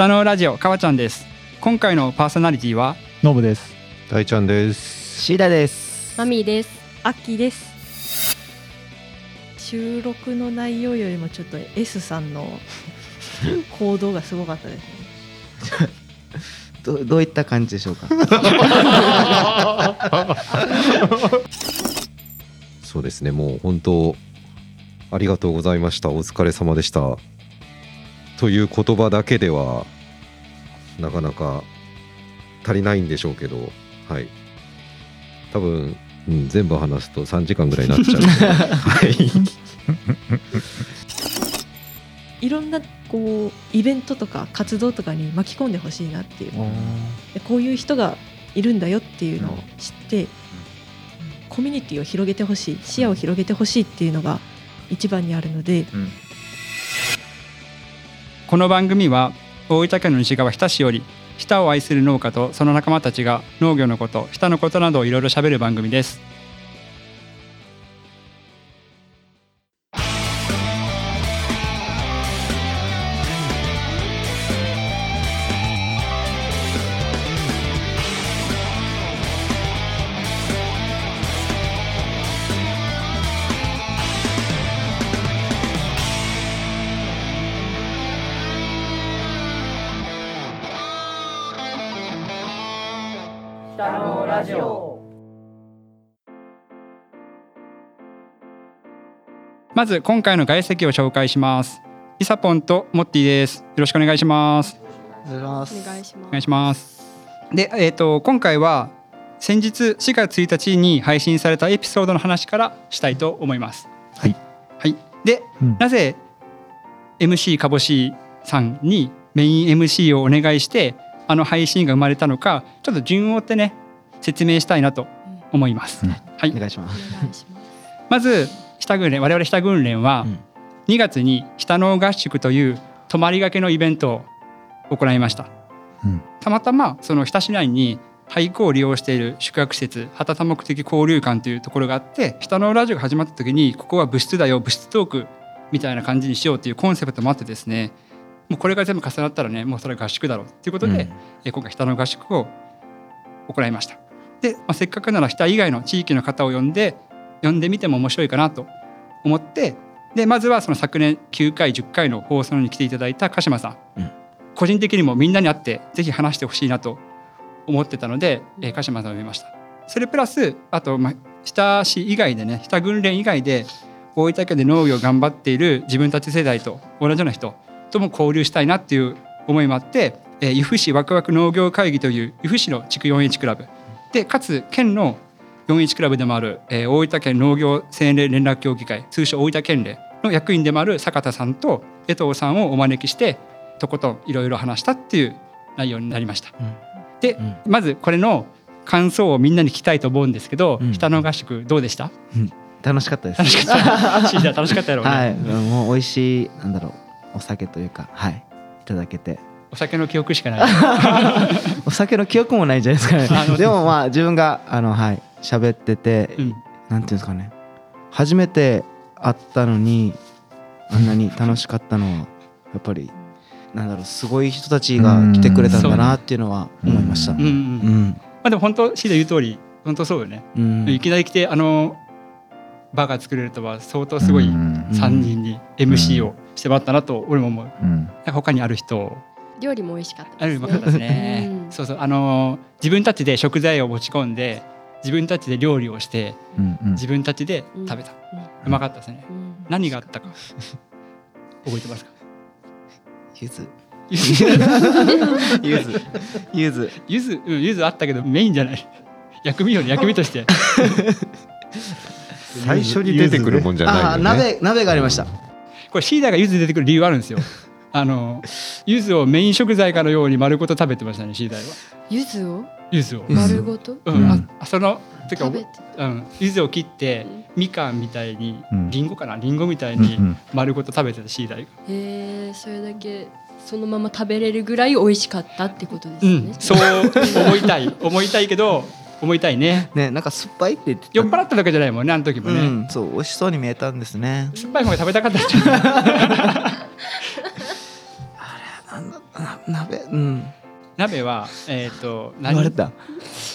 北のラジオかわちゃんです今回のパーソナリティはノブです。大ちゃんです。シーダです。マミーです。アッキーです。収録の内容よりもちょっと S さんの 行動がすごかったですね。ど どういった感じでしょうか？そうですね。もう本当ありがとうございました。お疲れ様でした。という言葉だけではなかなか足りないんでしょうけど、はい。多分、うん、全部話すと3時間ぐらいになっちゃう。はい。いろんなこうイベントとか活動とかに巻き込んでほしいなっていう。でこういう人がいるんだよっていうのを知って、コミュニティを広げてほしい、視野を広げてほしいっていうのが一番にあるので、この番組は大分県の西側日田市より日田を愛する農家とその仲間たちが農業のこと日田のことなどをいろいろ喋る番組です。まず今回の外席を紹介します。イサポンとモッティです。よろしくお願いします。お願いします。お願いします。でえっ、と今回は先日4月1日に配信されたエピソードの話からしたいと思います。はい。はい。でうん。なぜ MC かぼしさんにメイン MC をお願いしてあの配信が生まれたのかちょっと順を追ってね説明したいなと思います、うん。はい。お願いします。お願いします。まず下訓練我々下訓練はうん。2月に下の合宿という泊まりがけのイベントを行いました。うん。たまたまその日田市内に廃校を利用している宿泊施設旗多目的交流館というところがあって下のラジオが始まった時にここは部室だよ部室トークみたいな感じにしようというコンセプトもあってですねもうこれが全部重なったらねもうそれは合宿だろうということで、え今回下の合宿を行いました。で、まあ、せっかくなら日田以外の地域の方を呼んで呼んでみても面白いかなと思ってでまずはその昨年9回10回の放送に来ていただいた鹿島さん、うん。個人的にもみんなに会ってぜひ話してほしいなと思ってたので、えー鹿島さんを呼びました。それプラスあと、まあ、日田市以外でね日田訓練以外で大分県で農業を頑張っている自分たち世代と同じような人とも交流したいなっていう思いもあって、えー由布市ワクワク農業会議という由布市の地区 4H クラブ。でかつ県の 4H クラブでもある、えー大分県農業青年連絡協議会通称大分県連の役員でもある坂田さんと江藤さんをお招きしてとことんいろいろ話したっていう内容になりました。うん。で、うん。まずこれの感想をみんなに聞きたいと思うんですけど、うん。北の合宿どうでした？楽しかったです。楽しかった。シーダー楽しかったやろうね、はい、もう美味しいなんだろうお酒というかはい。いただけて。お酒の記憶しかない。お酒の記憶もないんじゃないですかあのね。でもまあ自分があのはい喋ってて、うん。なんていうんですかね。初めて会ったのにあんなに楽しかったのはやっぱりなんだろうすごい人たちが来てくれたんだなっていうのは思いました。うん。うん。うん。まあでも本当シーダー言う通り本当そうよね、うん。いきなり来てあの場が作れるとは相当すごいうん。3人に MC をしてもらったなと俺も思う、うん。他にある人。料理も美味しかったあです、ね。るうまかったですね、うん。そうそう。あの自分たちで食材を持ち込んで自分たちで料理をしてうんうん。自分たちで食べた、うまかったですね。うん。何があったか。覚えてますか？ゆず。ゆず。ゆず。ゆず。ゆず。うんゆずあったけどメインじゃない。薬味より 薬味として。最初に出てくるもんじゃないね。鍋鍋がありました。これシーダーがゆず出てくる理由あるんですよ。あのゆずをメイン食材かのように丸ごと食べてましたねシーダーは。柚子を？ゆずを丸ごと？うん、うん。あそのてかうん、柚子を切ってみかんみたいに、うん。りんごかな？りんごみたいに丸ごと食べてたシーダーが、へえそれだけそのまま食べれるぐらい美味しかったってことですね。うん、。そう思いたい。思いたいけど思いたいね。ねなんか酸っぱいって言ってた。酔っ払ったわけじゃないもんねあの時もね、うん。そう美味しそうに見えたんですね。酸っぱい方が食べたかったってい？うなんだな鍋うん鍋はえっ、と言われた？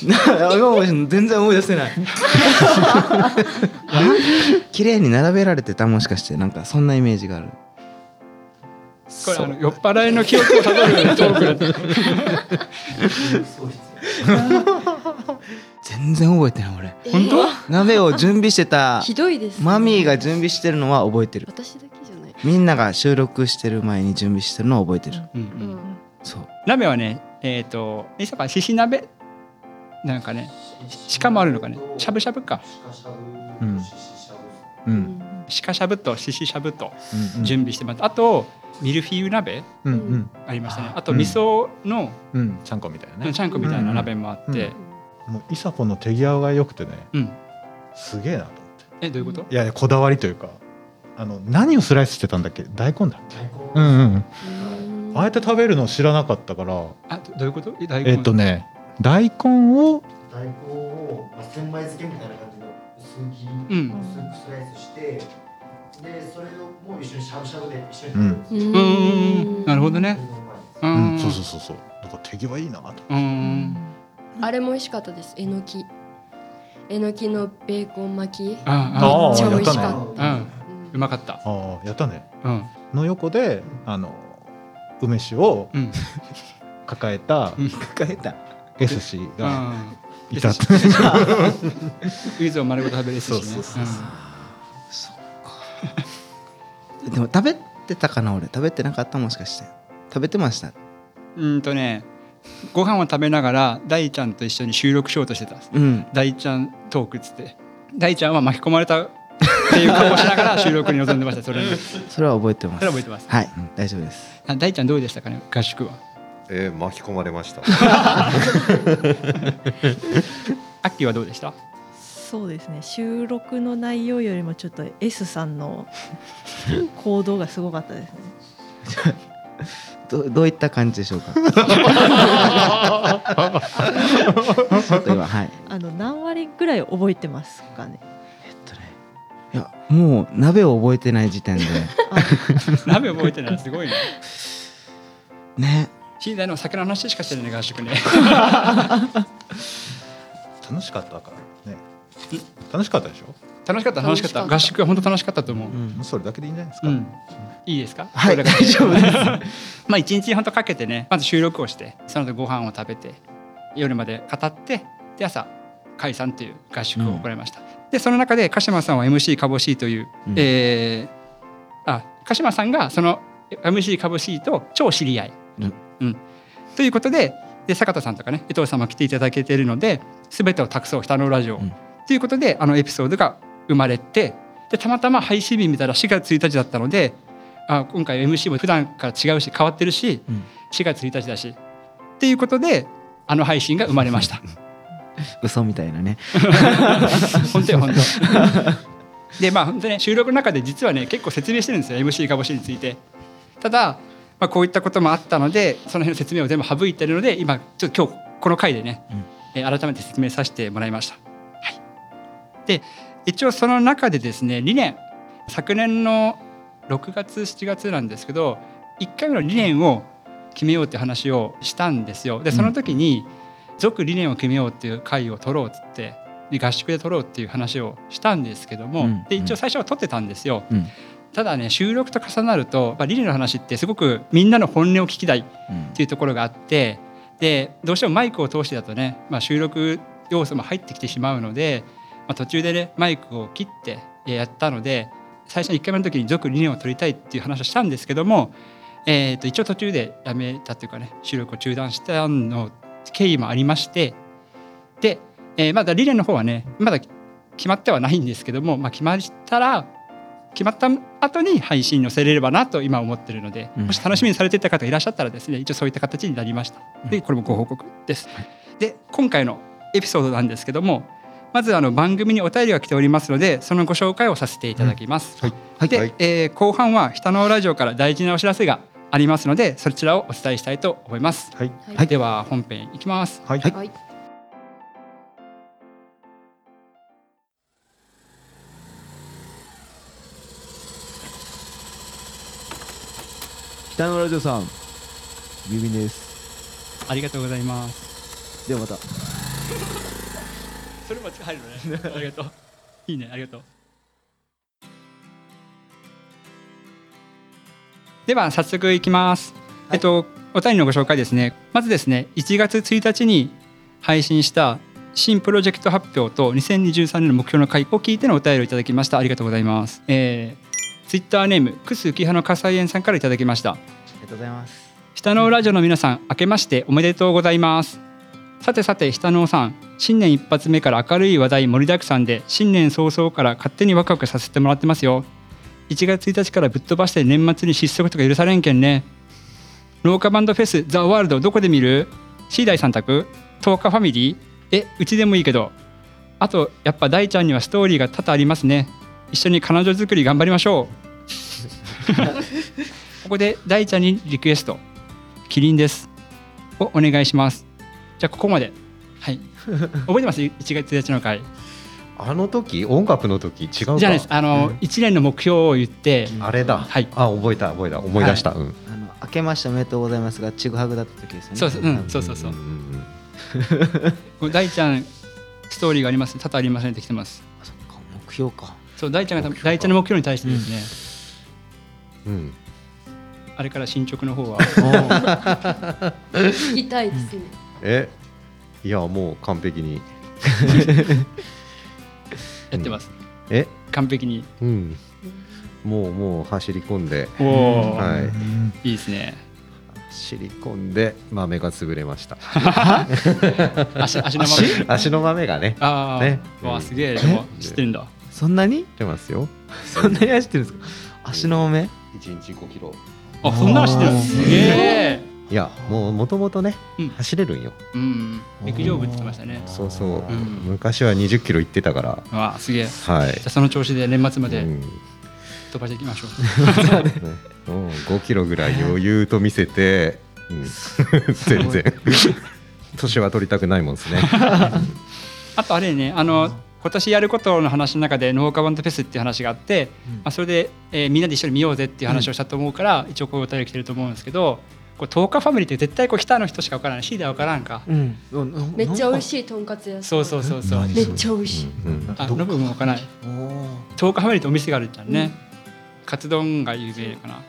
全然思い出せない。綺麗に並べられてたもしかしてなんかそんなイメージがある。これあの酔っ払いの記憶をたどるトークだった。全然覚えてない俺。本当？鍋を準備してたひどいです、マミーが準備してるのは覚えてる。私だけじゃない。みんなが収録してる前に準備してるのは覚えてる。うんううんんそう。鍋はねえっ、といさかしし鍋？なんかねしかもあるのかね？しゃぶしゃぶか。うん。ううん。ん鹿しゃぶとしししゃぶとうん準備してます、あとミルフィーユ鍋？うんうん。ありましたね。あと味噌のうん。ちゃんこみたいなね。ちゃんこみたいな鍋もあって、もうイサポの手際が良くてね。うん。すげえなと思って。えどういうこと？いやいやこだわりというかあの何をスライスしてたんだっけ？大根だっけ？うんうん。うんああやって食べるの知らなかったから。あどどういうこと？え大根。えっとね大根を大根を、まあ、千枚漬けみたいな感じの薄切り、うん。薄くスライスしてでそれをもう一緒にしゃぶしゃぶで一緒にうん食べる。うーん。なるほどね。ううん。んそうそうそうそう。だから手際いいなと。うーん。あれも美味しかったです。えのき。えのきのベーコン巻き。ああーめっちゃ美味しかやっあうん。うまかった。ああやったね。うん。の横であの梅酒をうん。抱えたうん。抱えた。S 氏がうん。いた。ウイズを丸ごと食べれるしね。そうそうそう。でも食べてたかな俺。食べてなかったもしかして。食べてました？うんうんとねご飯を食べながら大ちゃんと一緒に収録しようとしてたうん。大ちゃんトークっつって。大ちゃんは巻き込まれたっていう顔をしながら収録に臨んでましたそれに。それは覚えてます。それは覚えてます。はい。大丈夫です。あ大ちゃんどうでしたかね合宿は？えー巻き込まれました。アッキーはどうでした？そうですね。収録の内容よりもちょっと S さんの行動がすごかったですね。どどういった感じでしょうか？ちょっと今はい。あの何割ぐらい覚えてますかね？もう鍋を覚えてない時点で。鍋覚えてるのはすごいね。ね。新大の酒の話しかしてないね合宿ね。楽しかったからね。楽しかったでしょ？楽しかった楽しかった。楽しかった。合宿は本当楽しかったと思う、それだけでいいんじゃないですか、うん、いいですか？はい大丈夫です。まあ一日本当かけてねまず収録をしてその後ご飯を食べて夜まで語ってで朝解散という合宿を行いました、でその中で鹿島さんは MC かぼしという、うん。えーあ鹿島さんがその MC かぼしと超知り合い、うん。うん。ということでで坂田さんとかね江藤さんも来ていただけているので全てを託そう北のラジオ、うん。ということであのエピソードが生まれてでたまたま配信日見たら4月1日だったのであ今回 MC も普段から違うし変わってるし、うん。4月1日だし。っていうことであの配信が生まれました。嘘みたいなね 本当よ本当。でまあ本当ね収録の中で実はね結構説明してるんですよ MC かぼしについて。ただ、まあ、こういったこともあったのでその辺の説明を全部省いてるので今ちょっと今日この回でね、えー改めて説明させてもらいました。はい、で一応その中でですね理念昨年の6月7月なんですけど1回目の理念を決めようって話をしたんですよ。でその時に、続理念を決めようっていう会を取ろうっつってで合宿で取ろうっていう話をしたんですけども、うん。で一応最初は取ってたんですよ。うん。ただね収録と重なると、まあ、理念の話ってすごくみんなの本音を聞きたいうんっていうところがあってでどうしてもマイクを通してだとね、まあ、収録要素も入ってきてしまうので、まあ、途中でねマイクを切ってやったので最初の1回目の時に続理念を取りたいっていう話をしたんですけども、えー、と一応途中でやめたっていうかね収録を中断したの経緯もありましてで、えーまだ理念の方はねまだ決まってはないんですけども、まあ、決まったら決まった後に配信に載せれればなと今思ってるので、うん。もし楽しみにされていた方がいらっしゃったらですね一応そういった形になりました。でこれもご報告です、で今回のエピソードなんですけどもまずあの番組にお便りが来ておりますのでそのご紹介をさせていただきます、はい。で、はい。えー後半は北のラジオから大事なお知らせがありますのでそちらをお伝えしたいと思います、はい。はい。では本編いきます。はい、はい。北のラジオさんビビンですありがとうございます。ではまた。それも入るのね。ありがとう。いいね。ありがとうでは早速いきます、えっとお便りのご紹介ですね。まずですね1月1日に配信した新プロジェクト発表と2023年の目標の会を聞いてのお便りをいただきました。ありがとうございます。えー、ツイッターネームクス浮葉の火災園さんからいただきました。ありがとうございます。下のラジオの皆さん明けましておめでとうございます。さてさて下のさん新年一発目から明るい話題盛りだくさんで新年早々から勝手にワクワクさせてもらってますよ1月1日からぶっ飛ばして年末に失速とか許されんけんね。農家バンドフェスザ・ワールドどこで見る ?C 大さん宅。10日ファミリー。えうちでもいいけど。あとやっぱ大ちゃんにはストーリーが多々ありますね。一緒に彼女作り頑張りましょう。ここで大ちゃんにリクエスト。キリンです。をお願いします。じゃあここまで。はい。覚えてます？1月1日の回あの時音楽の時違うか？じゃあです。あの、1年の目標を言って。あれだ、はい。あ覚えた覚えた。思い出した、うん。あの明けましておめでとうございますがちぐはぐだった時ですよね。そうそううんそうそうそう。うん大ちゃんストーリーがあります多々ありませんって来てます。あそっか目標か。そう大ちゃんが大ちゃんの目標に対してですね、うん。うんあれから進捗の方は。聞きたいですね。えいやもう完璧に やってます、え？完璧に。うん。もうもう走り込んで。おお、はい。い、いですね。走り込んで豆が潰れました。足足のまま足？の豆がね。ああ、ね。わあすげえ。でも知ってるんだ。そんなに？出ますよ。そんなに走ってるんですか？足の豆1日5キロあそんなの知ってるすげえいやもうもともとね、うん。走れるんよ。うん。陸上部って言ってましたね。そうそう、ん。昔は20キロ行ってたから。わあすげえ。じはい。ゃあその調子で年末までうん。飛ばしていきましょう、ね。うん、5キロぐらい余裕と見せて、うん、全然。年は取りたくないもんですね。あとあれねあの今年やることの話の中で農家バンドフェスっていう話があって、まあ、それで、えーみんなで一緒に見ようぜっていう話をしたと思うから、一応こういうお便り来てると思うんですけどこれ10日ファミリーって絶対こう北の人しか分からない。C では分からんか、うん。めっちゃ美味いしいとんかつ屋さん。そうそうそうそう。何めっちゃ美味しい。うんあノブも分からない。おー10日ファミリーってお店があるじゃんね、カツ丼が有名かな。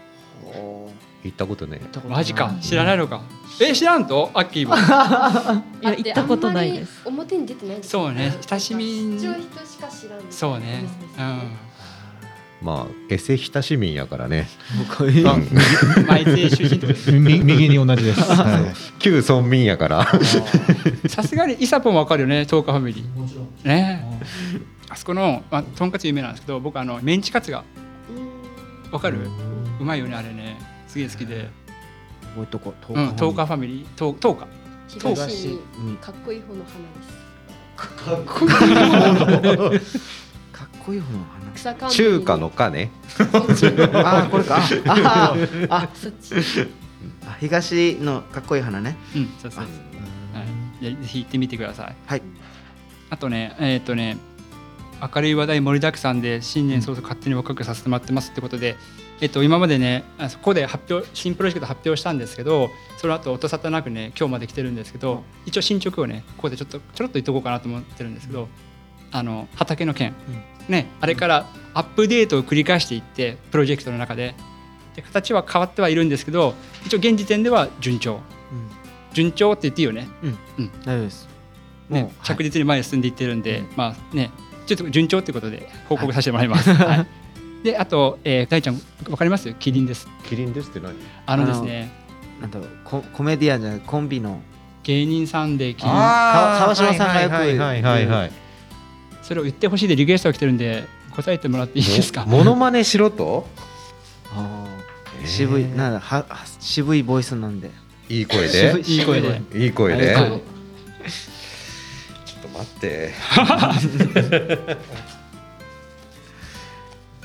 お行ったことねマジか。知らないのか。え知らんとアッキーも。いや行ったことないです。あんまり表に出てないですそうね。親しみ一応人しか知らん。そうね。うんまあエセ親しみんやからね、ーこういううん毎日出身右に同じです。はい。旧村民やから。さすがにイサポンも分かるよね10日ファミリー。もちろん。ね。あそこの、まあ、とんかつ有名なんですけど僕あのメンチカツが。うん分かる？うまいよねあれね。すげえ好きで。こういうとこう。ん10日ファミリー。10 10日東にうん。かっこいい方の花です。かっこいい方の 花草冠。中華のかね ああこれか。ああそっち。あ東のかっこいい花ね。うんそうそう。はい、じゃあぜひ行ってみてください。はい。あとねえっ、とね明るい話題盛りだくさんで新年早々勝手にワクワクさせてもらってますってことで、えっと、今までねあそこで発表新プロジェクト発表したんですけどその後音沙汰なくね今日まで来てるんですけど一応進捗をねここでちょっとちょろっと言っとこうかなと思ってるんですけどあの畑の件、ね、あれからアップデートを繰り返していってプロジェクトの中で。で形は変わってはいるんですけど一応現時点では順調。うん。順調って言っていいよね。大丈夫です。ねもう着実に前に進んでいってるんで、まあねちょっと順調ということで報告させてもらいます。はい。であと、えー、大ちゃんわかります？キリンです。キリンですって何？あのですねなんだろうココメディアンじゃないコンビの。芸人さんでキリン。川島さんがよくはいはいはいはい。それを言ってほしいでリクエストが来てるんで答えてもらっていいですか？モノマネしろと？渋いえー。なんだはは渋いボイスなんで。いい声で？いい声で。いい声で、はいちょっと待って。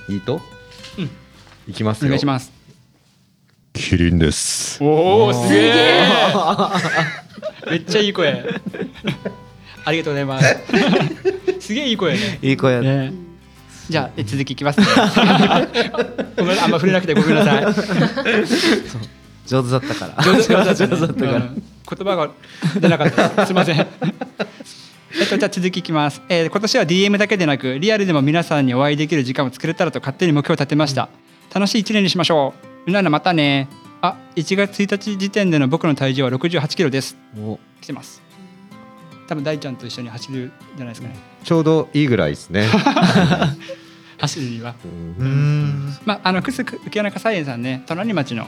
いいと、うん。いきますよ。お願いします。キリンです。おおすげえ めっちゃいい声。ありがとうございますすげえいい声ね。いい声ね。じゃあえ続きいきますね。ごめんあんま触れなくてごめんなさい。上手だったから。上手だったね。上手だったから。うん。言葉が出なかった。ですすいません。えっと、じゃあ続きいきます、えー今年は DM だけでなくリアルでも皆さんにお会いできる時間を作れたらと勝手に目標を立てました、楽しい1年にしましょう。みんなまたね。あ1月1日時点での僕の体重は6 8キロです。お。来てます。多分大ちゃんと一緒に走るじゃないですかねちょうどいいぐらいですね。走るにはまああのクス浮穴火災園さんね隣町の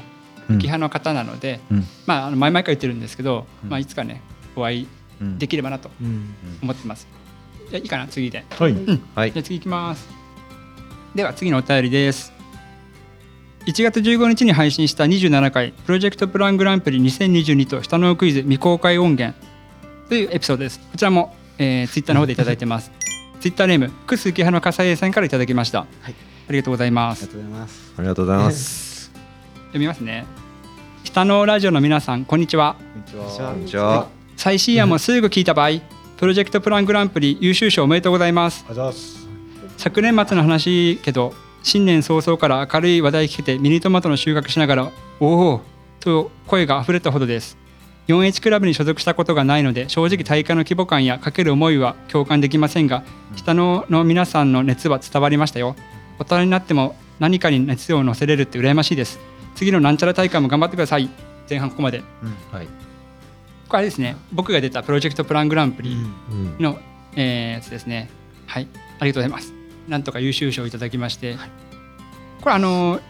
うん浮派の方なので、うんまああの前々から言ってるんですけど、うんまあいつかねお会いうんできればなとうん思ってます。じゃあいいかな次で。はいはいじゃあ次いきます。では次のお便りです。1月15日に配信した27回プロジェクトプラングランプリ2022と下のクイズ未公開音源というエピソードです。こちらも、えー、ツイッターの方でいただいてます。ツイッターネームクス浮派の火災さんからいただきました。はいありがとうございまありすが。とうございますありがとうございます。読みますね。下のラジオの皆さんこんにちは。こんにちこんにちは。最新夜もすぐ聞いた場合、プロジェクトプラングランプリ優秀賞おめでとうございます。あざっす昨年末の話けど、新年早々から明るい話題聞けてミニトマトの収穫しながら、おおと声が溢れたほどです。4H クラブに所属したことがないので正直大会の規模感やかける思いは共感できませんが下のの皆さんの熱は伝わりましたよ。大人になっても何かに熱を乗せれるって羨ましいです。次のなんちゃら大会も頑張ってください。前半ここまで。はい。これですね僕が出たプロジェクトプラングランプリうん。の、えーやつですね。はい。ありがとうございます。なんとか優秀賞をいただきまして、これあのー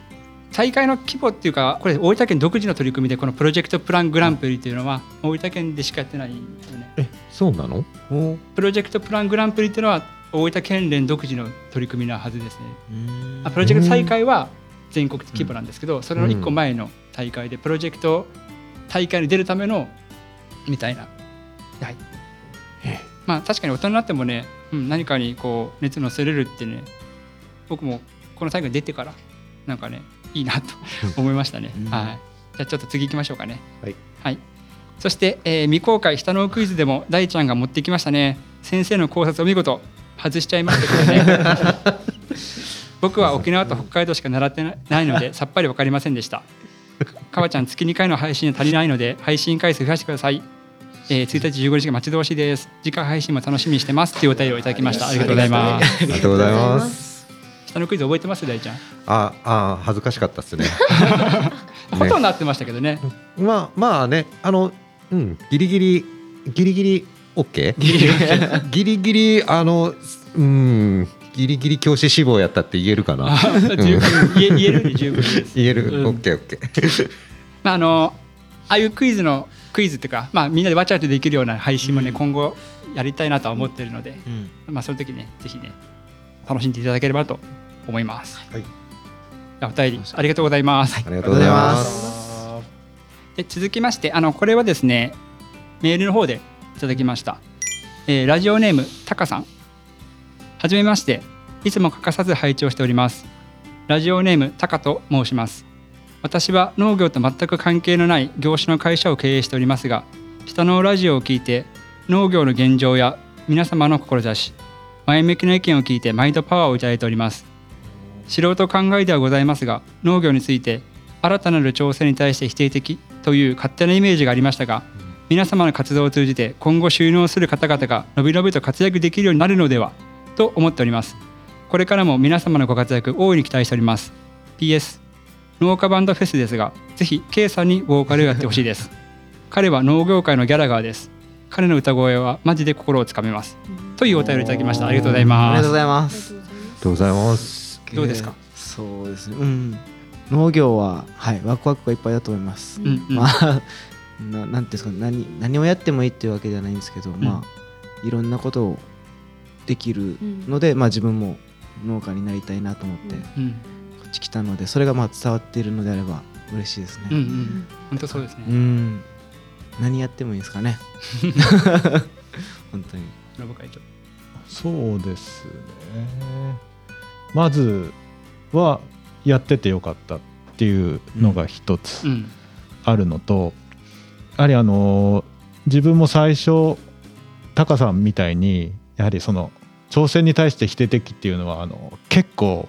大会の規模っていうかこれ大分県独自の取り組みでこのプロジェクトプラングランプリっていうのは大分県でしかやってないんですよね。え、そうなの？おプロジェクトプラングランプリっていうのは大分県連独自の取り組みなはずですね。あプロジェクト大会は全国規模なんですけど、それの1個前の大会でプロジェクト大会に出るためのみたいな、はい。まあ確かに大人になってもね、うん、何かにこう熱乗せれるってね僕もこの大会に出てからなんかねいいなと思いましたね、うん。はい。じゃあちょっと次行きましょうかね。はい、はい、そして、えー未公開下のクイズでも大ちゃんが持ってきましたね。先生の考察お見事外しちゃいましたけどね。僕は沖縄と北海道しか習ってなないので さっぱり分かりませんでした。かわちゃん月2回の配信足りないので配信回数増やしてください、えー、1日15日が待ち遠しいです。次回配信も楽しみにしてます。というお便りをいただきました。ありがとうございます。ありがとうございます。下のクイズ覚えてます？大ちゃん。あ、あ、恥ずかしかったっすね。ことになってましたけどね。まあまあね、あの、うん、ギリギリギリギリオッケー。ギリギリ。ギリギリあの、うん、ギリギリ教師志望やったって言えるかな。あ十分言えるんで十分です。言える、うん。オッケーオッケー。まああのああいうクイズのクイズっていうか、まあ、みんなでわちゃわちゃできるような配信もね、今後やりたいなとは思ってるので、うん。まあ、その時ねぜひね楽しんでいただければと思います。はい。お便りありがとうございます。ありがとうございま。す。で続きましてあのこれはですねメールの方でいただきました、えーラジオネームタカさん。はじめましていつも欠かさず拝聴しております。ラジオネームタカと申します。私は農業と全く関係のない業種の会社を経営しておりますが下のラジオを聞いて農業の現状や皆様の志前向きな意見を聞いて毎度パワーをいただいております素人考えではございますが農業について新たなる挑戦に対して否定的という勝手なイメージがありましたが皆様の活動を通じて今後収納する方々がのびのびと活躍できるようになるのではと思っております。これからも皆様のご活躍大いに期待しております。PS 農家バンドフェスですがぜひ K さんにボーカルをやってほしいです。彼は農業界のギャラガーです。彼の歌声はマジで心をつかめます。というお便りいただきました。ありがとうございます。ありすがとうございます。ありがとうございます。どうですか？そうですね。うん。農業ははいワクワクがいっぱいだと思います。うんうん。まあ ななんていうんですか？何何をやってもいいっていうわけではないんですけど、まあいろんなことをできるので、まあ自分も農家になりたいなと思ってこうん。っち来たのでそれがまあ伝わっているのであれば嬉しいですね。うんうん。本当そうですね。うん。何やってもいいですかね？本当に。信会長。そうですねまずはやっててよかったっていうのが一つうん。あるのと、やはりあの自分も最初タカさんみたいにやはりその挑戦に対して否定的っていうのはあの結構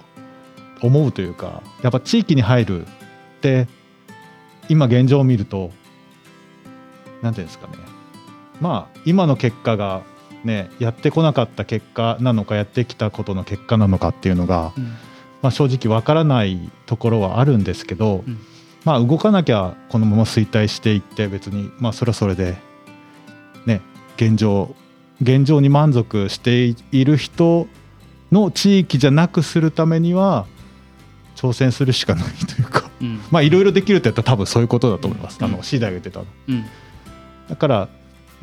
思うというかやっぱ地域に入るって今現状を見ると何ていうんですかね。まあ今の結果がねやってこなかった結果なのかやってきたことの結果なのかっていうのが、うん。まあ、正直わからないところはあるんですけど、うん。まあ動かなきゃこのまま衰退していって別にまあそれはそれでね現状現状に満足している人の地域じゃなくするためには挑戦するしかないというかうん。まあいろいろできるって言ったら多分そういうことだと思います、あうん。のシーダが言ってたの。うん。だから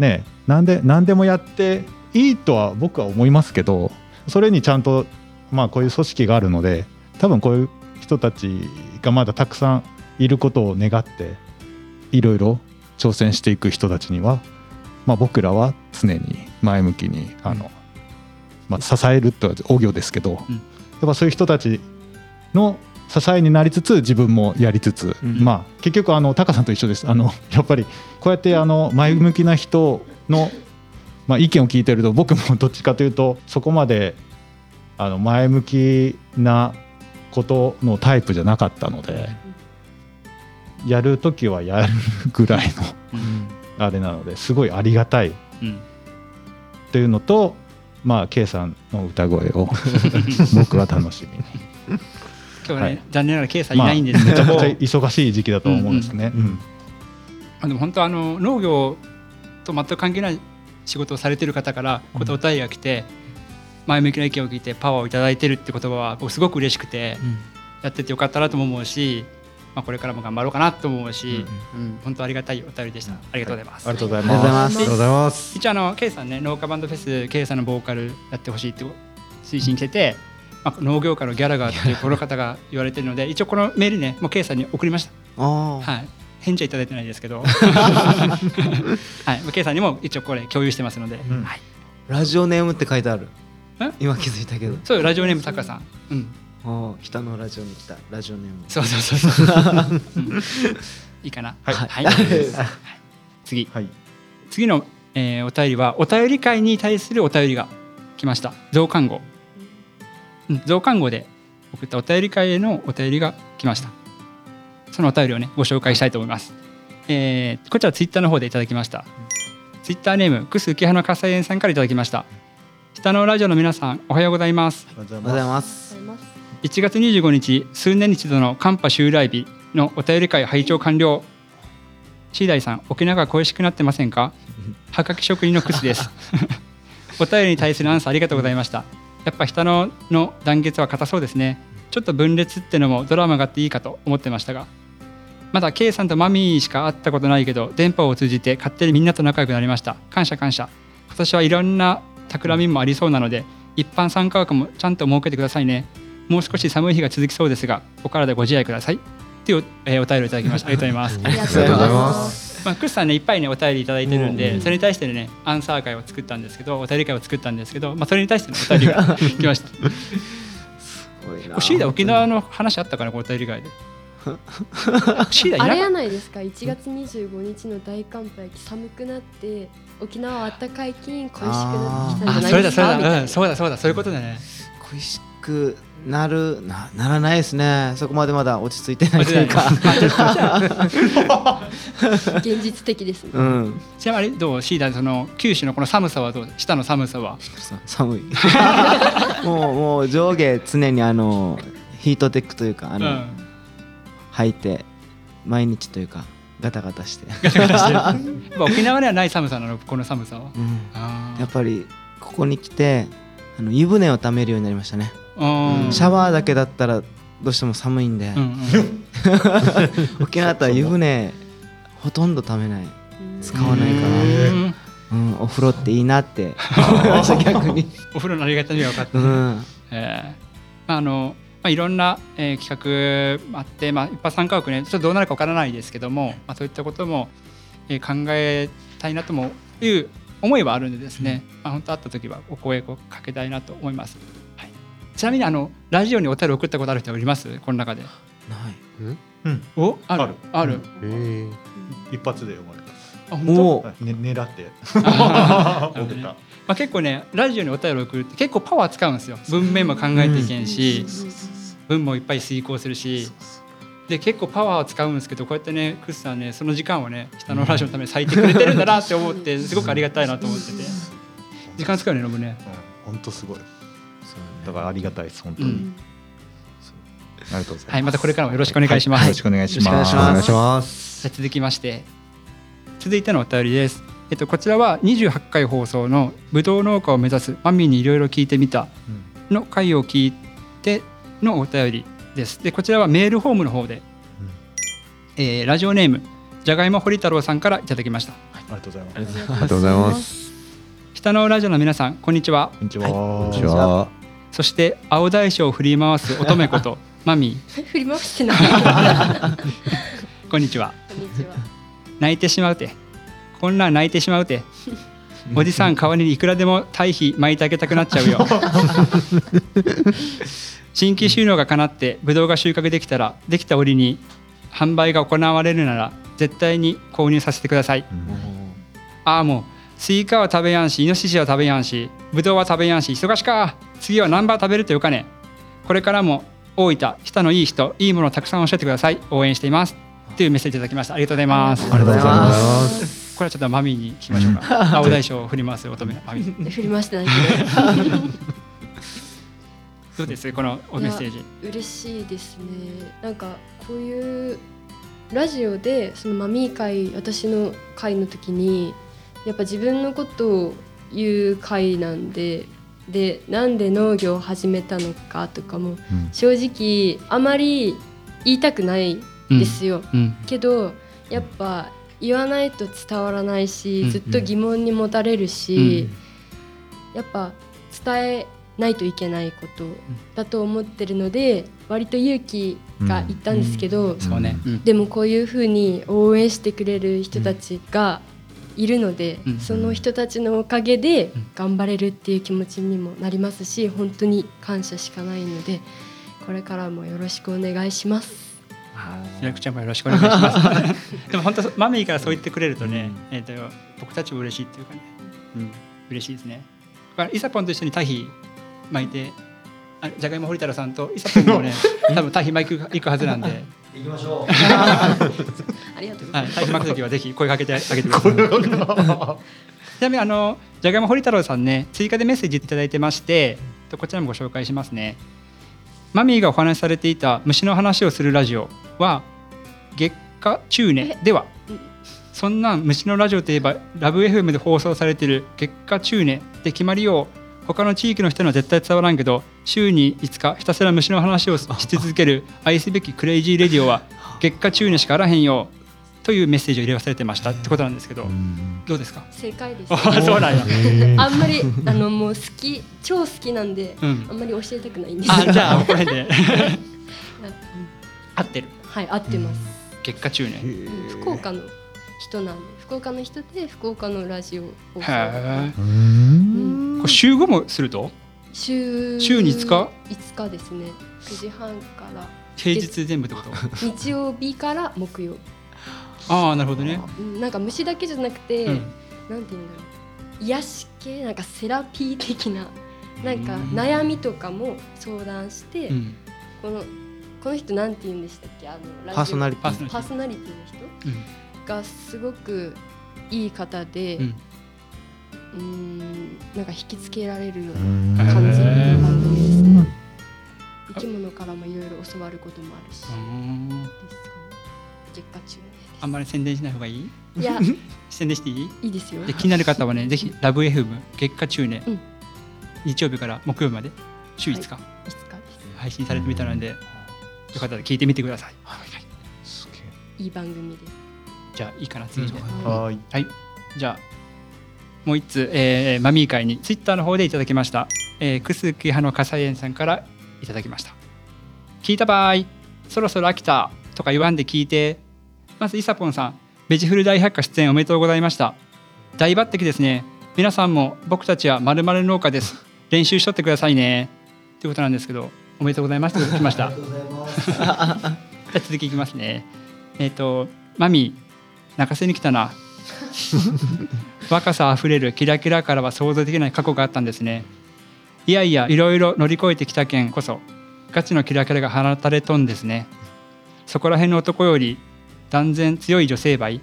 ねなんで何でもやっていいとは僕は思いますけどそれにちゃんとまあこういう組織があるので多分こういう人たちがまだたくさんいることを願っていろいろ挑戦していく人たちには、まあ、僕らは常に前向きにあの、まあ、支えるとは大行ですけど、うん。やっぱそういう人たちの支えになりつつ自分もやりつつ、うん。まあ結局あのタカさんと一緒です。あの やっぱりこうやってあの前向きな人の、まあ、意見を聞いてると僕も どっちかというとそこまであの前向きなことのタイプじゃなかったのでやる時はやるぐらいのうん。あれなのですごいありがたい。うん。というのとまあ K さんの歌声を僕は楽しみに。今日はね、はい。残念ながら K さんいないんですけど。も、まあめちゃくちゃ忙しい時期だと思うんですね。うん。うん。あでも本当あの農業と全く関係ない仕事をされてる方からこうお便りが来て、前向きな意見を聞いてパワーをいただいてるって言葉は僕すごく嬉しくて、やっててよかったなとも思うし、まあ、これからも頑張ろうかなと思うし、うん。本当ありがたいお便りでした、ありがとうございます、ありがとうございありがとうございま。す。ありがとうございます。一応あの K さんね農家バンドフェス K さんのボーカルやってほしいって推進してて、まあ、農業界のギャラガーっていうこの方が言われてるので一応このメールねもう K さんに送りました。はい。返事はいただいてないですけど。はい。まあ K さんにも一応これ共有してますので、うん。はい、ラジオネームって書いてある。え？今気づいたけど。そうよラジオネームタカさん。うん。ああ北のラジオに来た。ラジオネーム。そうそうそうそう、うん。いいかな。はい。はい。はい。次。はい。次の、えーお便りはお便り会に対するお便りが来ました。増刊号、うん、増刊号で送ったお便り会へのお便りが来ました。そのお便りをねご紹介したいと思います、えーこちらツイッターの方でいただきました。ツイッターネームクス浮花火災園さんからいただきました。下のラジオの皆さんおはようございます。おはようございまあすります。1月25日数年に一度の寒波襲来日のお便り会拝聴完了。シーダイさん沖縄が恋しくなってませんか？はがき職人のクスです。お便りに対するアンサーありがとうございましたやっぱ下のの団結は硬そうですね。ちょっと分裂ってのもドラマがあっていいかと思ってましたが。まだ K さんとマミーしか会ったことないけど電波を通じて勝手にみんなと仲良くなりました。感謝感謝。今年はいろんな企みもありそうなので一般参加枠もちゃんと設けてくださいね。もう少し寒い日が続きそうですがお体ご自愛ください。っていう、えーお便りをいただきました。ありがとうございます。ありがとうございます。まあ、クスさんねいっぱいねお便りいただいてるんで、うんそれに対してねアンサー会を作ったんですけどお便り会を作ったんですけど、まあ、それに対してのお便りが来ました。すごいな。シーダ沖縄の話あったかなお便り会で。シーダいあれやないですか？1月25日の大寒波寒くなって沖縄はあったかい金恋しくなってきたんじゃないたあそれだそれだ、うん、そうだそうだそういうことだね。恋しくなるなならないですね。そこまでまだ落ち着いてないというか。現実的ですね。うん。ちなみにあれどうシーダその九州のこの寒さはどう？下の寒さは。さ寒い。もうもう上下常にあのヒートテックというかあの、うん。履いて毎日というかガタガタして、やっぱ沖縄ではない寒さなのこの寒さは。うん、あやっぱりここに来てあの湯船をためるようになりましたね、シャワーだけだったらどうしても寒いんで、うんうん。沖縄だったら湯船ほとんどためない、使わないから。うんうん、お風呂っていいなって。思いました逆に、お風呂のありがたみが分かったねうん、えー。まああのまあ、いろんな、えー企画あって、まあ、一般参加枠ねちょっとどうなるかわからないですけども、まあ、そういったことも、えー考えたいなともいう思いはあるんでですね、まあ、本当会った時はお声をかけたいなと思います、はい、ちなみにあのラジオにお便り送ったことある人います？この中で。ない。うん？お？ある。ある。ある。え一発で読まれます。あ本当？ね狙って。送った。まあ、結構ねラジオにお便り送るって結構パワー使うんですよ。文面も考えていけんし、文もいっぱい遂行するし。で結構パワーを使うんですけどこうやってねクスさんねその時間をね下のラジオのために割いてくれてるんだなって思ってすごくありがたいなと思ってて。時間使うねノブね。本当すごいだからありがたいです本当に、うん。ありがとうございます。はいまたこれからもよろしくお願いします、はよろしくお願いします。よろしくお願いします。続きまして続いてのお便りです。えっとこちらは28回放送のブドウ農家を目指すマミーにいろいろ聞いてみたの回を聞いてのお便りです。でこちらはメールフォームの方で、えーラジオネームじゃがいも堀太郎さんからいただきました。ありがとうございます。ありがとうございます。下のラジオの皆さんこんにちは。こんにちは、こんにちはそして青大将を振り回す乙女こと マミ。ー振り回してない。こんにちは。こんにちは。泣いてしまうて。こんなん泣いてしまうて。おじさん代わりにいくらでも堆肥巻いてあげたくなっちゃうよ。新規収納が叶ってブドウが収穫できたらできた折に販売が行われるなら絶対に購入させてください。ああもうスイカは食べやんしイノシシは食べやんしブドウは食べやんし忙しか次はナンバー食べるとよかね。これからも大分県のいい人いいものをたくさん教えてください。応援しています。というメッセージいただきました。ありがとうございます。ありがとうございます。これはちょっとマミーに聞きましょうか。青大将を振り回す乙女のマミー。振り回してないけど。どうです？このおメッセージ。嬉しいですね。なんかこういうラジオでそのマミー会私の会の時にやっぱ自分のことを言う会なんででなんで農業を始めたのかとかも正直あまり言いたくないですよ、うん。けどやっぱ言わないと伝わらないし、うんずっと疑問に持たれるし、やっぱ伝えないといけないことだと思ってるので割と勇気がいったんですけど。でもこういうふうに応援してくれる人たちがいるので、うんその人たちのおかげでうん。頑張れるっていう気持ちにもなりますし本当に感謝しかないのでこれからもよろしくお願いします。ひらくちゃんもよろしくお願いします。でも本当マミーからそう言ってくれるとね、えっと僕たちも嬉しいっていうかね、うん、嬉しいですね。だからイサポンと一緒に堆肥巻いて、あじゃがいも堀太郎さんとイサポンもね、多分堆肥巻く行くはずなんで、行きましょう ありがとうございます。はい、巻くときはぜひ声かけてあげてください。ちなみにあのじゃがいも堀太郎さんね追加でメッセージいただいてましてとこちらもご紹介しますねマミーがお話しされていた虫の話をするラジオは月下中年ではうんそんな虫のラジオといえばラブ FM で放送されている月下虫音で決まりよう他の地域の人には絶対伝わらんけど週に5日ひたすら虫の話をし続ける愛すべき crazy radio は月下虫音しかあらへんよというメッセージを入れ忘れてましたってことなんですけどどうですか？正解です。あ そうなんや。あんまりあのもう好き超好きなんで、うん。あんまり教えたくないんです。あじゃあこれで。うん。合ってる。はい合ってます。月下中年。福岡の人なんで福岡の人で福岡のラジオをへえ。うん。これ週5もすると？週週に5日？5日ですね。9時半から。平日全部ってこと？日曜日から木曜。ああなるほどね。うんなんか虫だけじゃなくて、うん。なんて言うんだろう。癒し系？なんかセラピー的ななんか悩みとかも相談して、うん。このこの人なんて言うんでしたっけ？あのラジオ。パーソナリティ。パーソナリティ。パーソナリティの人うん。がすごくいい方で、うんうーんなんか引きつけられるよううんな感じの番組ですね。生き物からもいろいろ教わることもあるし、ね。月下中あんまり宣伝しない方がいい？いや宣伝していい？いいですよで。気になる方はねぜひラブ FM 月下中年、うん日曜日から木曜日まで週5日、いつかです。配信されてみたので、よかったら聞いてみてください。すげいい番組で。じゃあいいかな次で。えはいはい、じゃあもう一つ、えーマミー会にツイッターの方でいただきました、えー、クスキ派の火災園さんからいただきました。聞いた場合そろそろ飽きたとか言わんで聞いてまずイサポンさんベジフル大百科出演おめでとうございました。大抜擢ですね。皆さんも僕たちはまるまる農家です。練習しとってくださいね。ということなんですけどおめでとうございます。と来ました。じゃあ続きいきますね。えっ、とマミー泣かせに来たな。若さあふれるキラキラからは想像できない過去があったんですね。いやいやいろいろ乗り越えてきたけんこそガチのキラキラが放たれとんですね。そこら辺の男より断然強い女性梅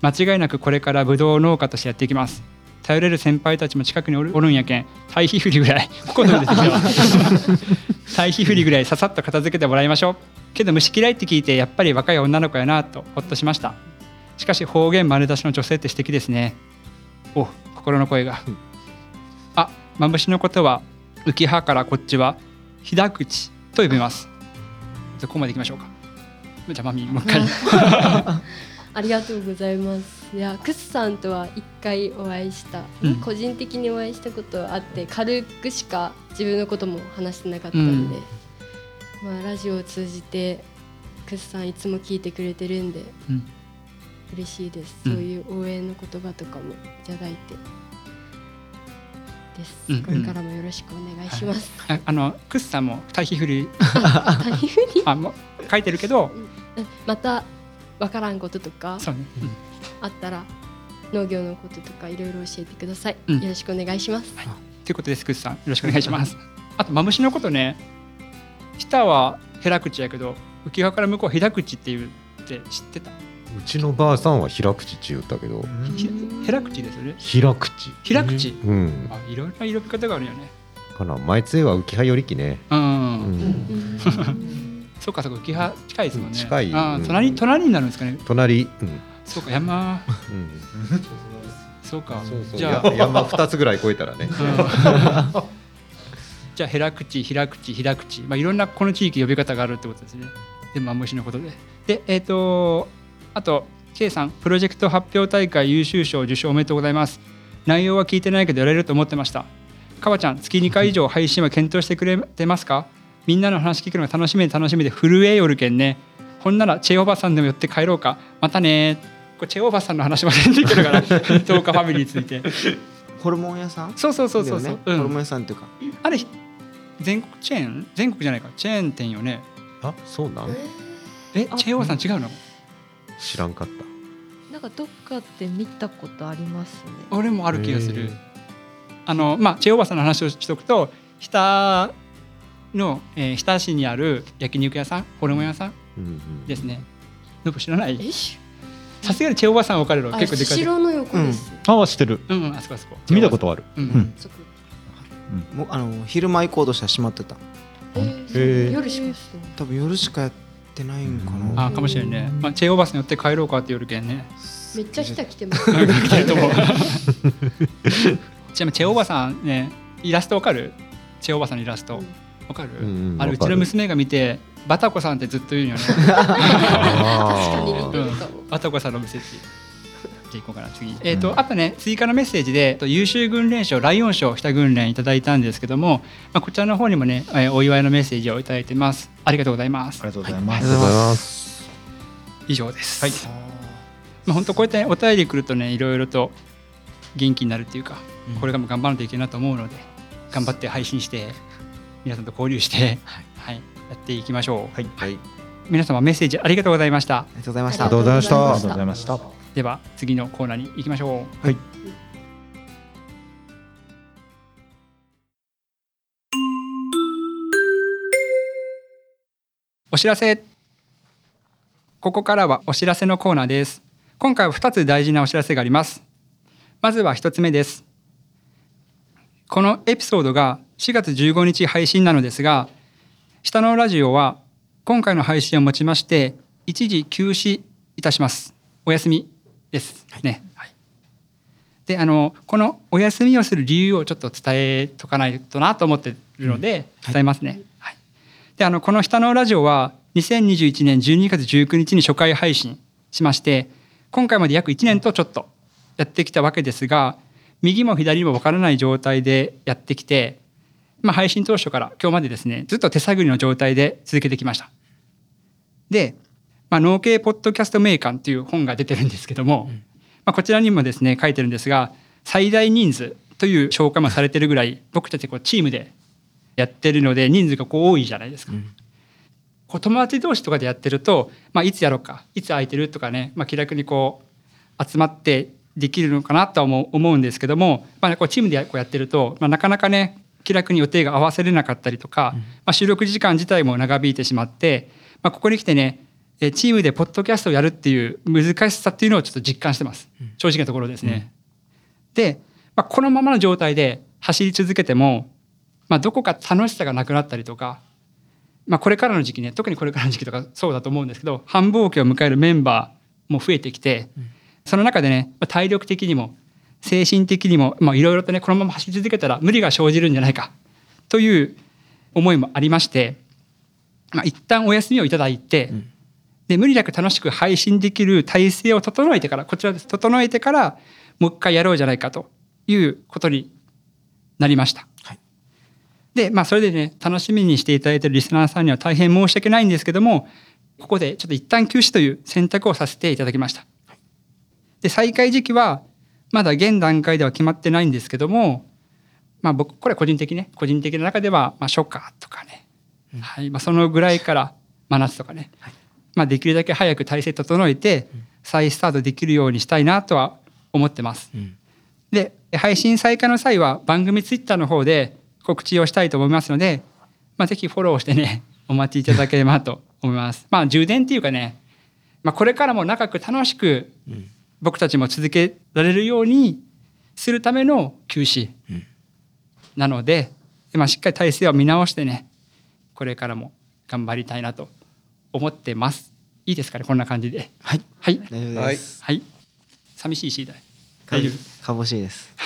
間違いなくこれからブドウ農家としてやっていきます。頼れる先輩たちも近くにおるんやけん対比振りぐらい。ここのですけど対比振りぐらいささっと片付けてもらいましょう。けど虫嫌いって聞いてやっぱり若い女の子やなとほっとしました。しかし方言丸出しの女性って素敵ですねお心の声が。あマムシのことは浮葉からこっちはひだ口と呼びます。じゃあここまでいきましょうか。じゃあマミーもう一回。ありがとうございます。いや、クスさんとは一回お会いした、うん。個人的にお会いしたことはあって、軽くしか自分のことも話してなかったので、まあラジオを通じてクスさんいつも聞いてくれてるんで。うん嬉しいです。うんそういう応援の言葉とかもいただいて。ですうん。これからもよろしくお願いします。ああのクスさんも対比振り あもう書いてるけどまたわからんこととかね、うんあったら農業のこととかいろいろ教えてください。うんよろしくお願いします。ということです、クスさん。よろしくお願いします。あと、マムシのことね、下はヘラ口やけど、浮葉から向こうはヘラ口っていうって知ってたうちのばあさんは開口っち言ったけどひヘラ口ですよね。開口開口？うんあいろんな色方があるよね。かな前杖は浮葉よりきねうん。そうか、そうか、浮葉近いですもんね。近いあうん隣、隣になるんですかね。隣うんそうか、山。うんそうか。じゃあ、や山二つぐらい超えたらね うん じゃあ、ヘラ口、開口、開口。まあ、いろんなこの地域呼び方があるってことですね。で、マムシのことで。で、えっ、と、あと、K さん、プロジェクト発表大会優秀賞受賞おめでとうございます。内容は聞いてないけどやれると思ってました。かわちゃん、月2回以上配信は検討してくれてますか？みんなの話聞くのが楽しみで楽しみで震えよるけんね。ほんならチェおばさんでも寄って帰ろうか。またねこれチェおばさんの話までできるから、10日ファミリーについて。ホルモン屋さん？そうそうそうそうそう。うんホルモン屋さんっていうかあれ全国チェーン？全国じゃないかチェーン店よねあそうなん？えあチェーンさん違うの？知らんかった。なんかどっかで見たことありますね。俺もある気がする。あのまあチェおばさんの話をしとくと日田の、えー、日田市にある焼肉屋さんホルモン屋さんうんうんですね。ノブ知らない？さすがにチェおばさんは分かるのあ結構でかい。城の横です。ああ知ってる。うんうんあそこあそこ。見たことある。うん、うん。もうあの昼間行こうとしたら閉まってた。えへー。ー夜しか。多分夜しかやってないんかうん。なあかもしれんね、まあ、チェーンおばさん寄って帰ろうかって夜けんね。めっちゃ来た来てます。ちなみにチェーンおばさんねイラストわかる？チェーンおばさんのイラスト。わかる、うんうんあれうちの娘が見てバタコさんってずっと言うんよね。確かに似あーてるかも。バタコさんのメッセージじゃあ行こうかな次。えっ、と、あとね追加のメッセージでえっと優秀軍連賞ライオン賞した軍連いただいたんですけども、まあ、こちらの方にもね、えーお祝いのメッセージをいただいてます。ありがとうございます。ありがとうございます。ありがとうございます。以上です、はい。まあ本当こうやってねお便り来るとねいろいろと元気になるっていうか、うん。これからも頑張らないといけないなと思うので頑張って配信して皆さんと交流して、はい。やっていきましょう、はい。はい。皆様メッセージありがとうございました。ありがとうございましあたりがとうございました。ありがとうございましたでは次のコーナーに行きましょう。はい。お知らせ。ここからはお知らせのコーナーです。今回は2つ大事なお知らせがあります。まずは1つ目です。このエピソードが4月15日配信なのですが下のラジオは今回の配信をもちまして一時休止いたします。お休みですね、はい。であのこのお休みをする理由をちょっと伝えとかないとなと思ってるので伝えますね、はい。であのこの「下のラジオ」は2021年12月19日に初回配信しまして今回まで約1年とちょっとやってきたわけですが右も左も分からない状態でやってきて、まあ、配信当初から今日までですねずっと手探りの状態で続けてきました。で、まあ、農系ポッドキャスト名鑑という本が出てるんですけども、まあ、こちらにもですね書いてるんですが最大人数という紹介もされてるぐらい僕たちこうチームでやってるので人数がこう多いじゃないですか。こう友達同士とかでやってると、まあ、いつやろうかいつ空いてるとかね、まあ、気楽にこう集まってできるのかなとは思う思うんですけども、まあ、こうチームでこうやってると、まあ、なかなかね気楽に予定が合わせれなかったりとか、まあ、収録時間自体も長引いてしまって、まあ、ここに来てねえーチームでポッドキャストをやるっていう難しさっていうのをちょっと実感してます。正直なところですね。で、まあ、このままの状態で走り続けても、まあ、どこか楽しさがなくなったりとか、まあ、これからの時期ね特にこれからの時期とか そうだと思うんですけど繁忙期を迎えるメンバーも増えてきて、その中でねまあ体力的にも精神的にもまあいろいろとねこのまま走り続けたら無理が生じるんじゃないかという思いもありまして、まあ、一旦お休みをいただいて、で無理なく楽しく配信できる体制を整えてからこちらです。整えてからもう一回やろうじゃないかということになりました。はい。でまあそれでね楽しみにしていただいているリスナーさんには大変申し訳ないんですけどもここでちょっと一旦休止という選択をさせていただきました。で再開時期はまだ現段階では決まってないんですけどもまあ僕これは個人的ね個人的な中ではまあ初夏とかね、はい。まあ、そのぐらいから真夏とかね、まあ、できるだけ早く体制整えて再スタートできるようにしたいなとは思ってます。んで配信再開の際は番組ツイッターの方で告知をしたいと思いますので、まあ、ぜひフォローしてね お待ちいただければと思います。まあ充電っていうかね、まあ、これからも長く楽しく僕たちも続けられるようにするための休止なので、まあ、しっかり体制を見直してねこれからも頑張りたいなと思ってます。いいですかねこんな感じで。はいはい。大丈夫です、はい。寂しいし大丈夫。かぼしいです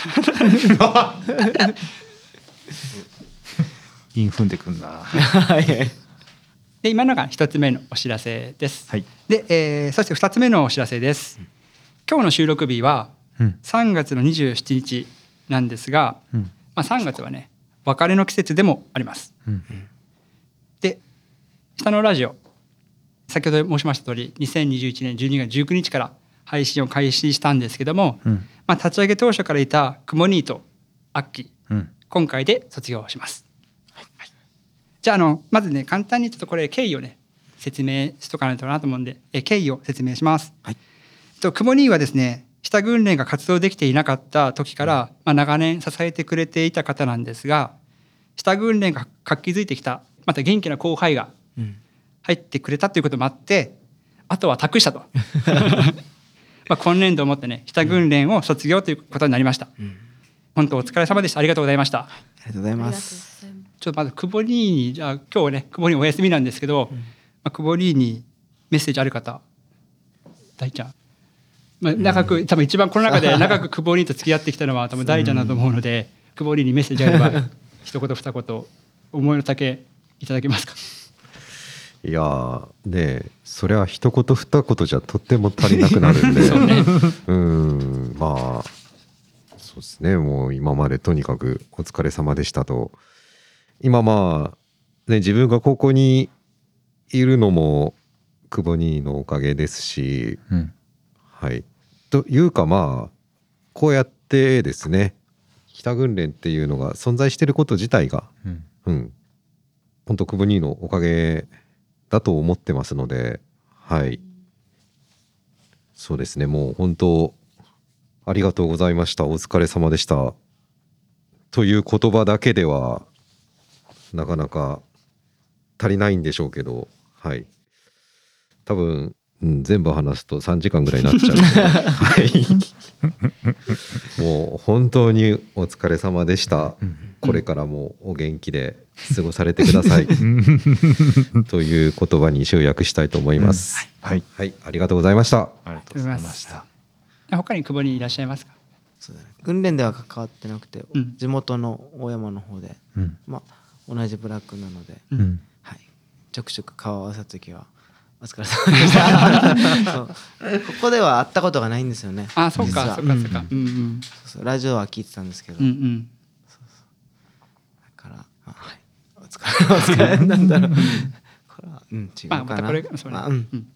イン踏んでくんなはいで今のが一つ目のお知らせです。はいで、えーそして二つ目のお知らせです。今日の収録日はうん3月の27日なんですが、うんまあ3月はね別れの季節でもあります。うんで下のラジオ先ほど申しました通り2021年12月19日から配信を開始したんですけども、うん。まあ、立ち上げ当初からいたクモニーとアッキーうん。今回で卒業します。はい。じゃああのまずね簡単にちょっとこれ経緯をね説明しとかないとなと思うんでえ経緯を説明します。はい。とクモニーはですね下訓練が活動できていなかった時から、まあ、長年支えてくれていた方なんですが下訓練が活気づいてきたまた元気な後輩がうん入ってくれたということもあってあとは託したと。まあ今年度をもってね下訓練を卒業ということになりました、本当お疲れ様でした。ありがとうございました。ありがとうございありがとうございます。ちょっとまず久保兄にじゃあ今日はね久保兄お休みなんですけど、まあ、久保兄にメッセージある方大ちゃん、まあ、長く、多分一番この中で 長く久保兄と付き合ってきたのは多分大ちゃんだと思うので、久保兄にメッセージあれば 一言二言思いの丈いただけますか？いやーねえそれは一言二言じゃとっても足りなくなるんで。そうね。うんまあそうですね。もう今までとにかくお疲れ様でしたと。今まあね自分がここにいるのも久保兄のおかげですしうん。はい。というかまあこうやってですね北訓練っていうのが存在してること自体がうん。うん。本当久保兄のおかげだと思ってますので、はい。そうですね、もう本当、ありがとうございました。お疲れ様でした。という言葉だけでは、なかなか足りないんでしょうけど、はい。多分、うん、全部話すと3時間ぐらいになっちゃう はい。もう本当にお疲れ様でした。これからもお元気で過ごされてください。という言葉に集約したいと思います。はい。はい、ありがとうございました。ありがとうございました。他に久保にいらっしゃいますか？そうだね。訓練では関わってなくて、うん。地元の大山の方で、うん。まあ、同じブラックなので、うん。うんはい、ちょくちょく顔を合わせた時はお疲れ様でした。ここでは会ったことがないんですよね。あそうかそうかそうか。ラジオは聞いてたんですけど、うんうんはい、お疲れお疲れ。なんだろう。これはうん違うかな、まあまたこれそうねまあうん。うん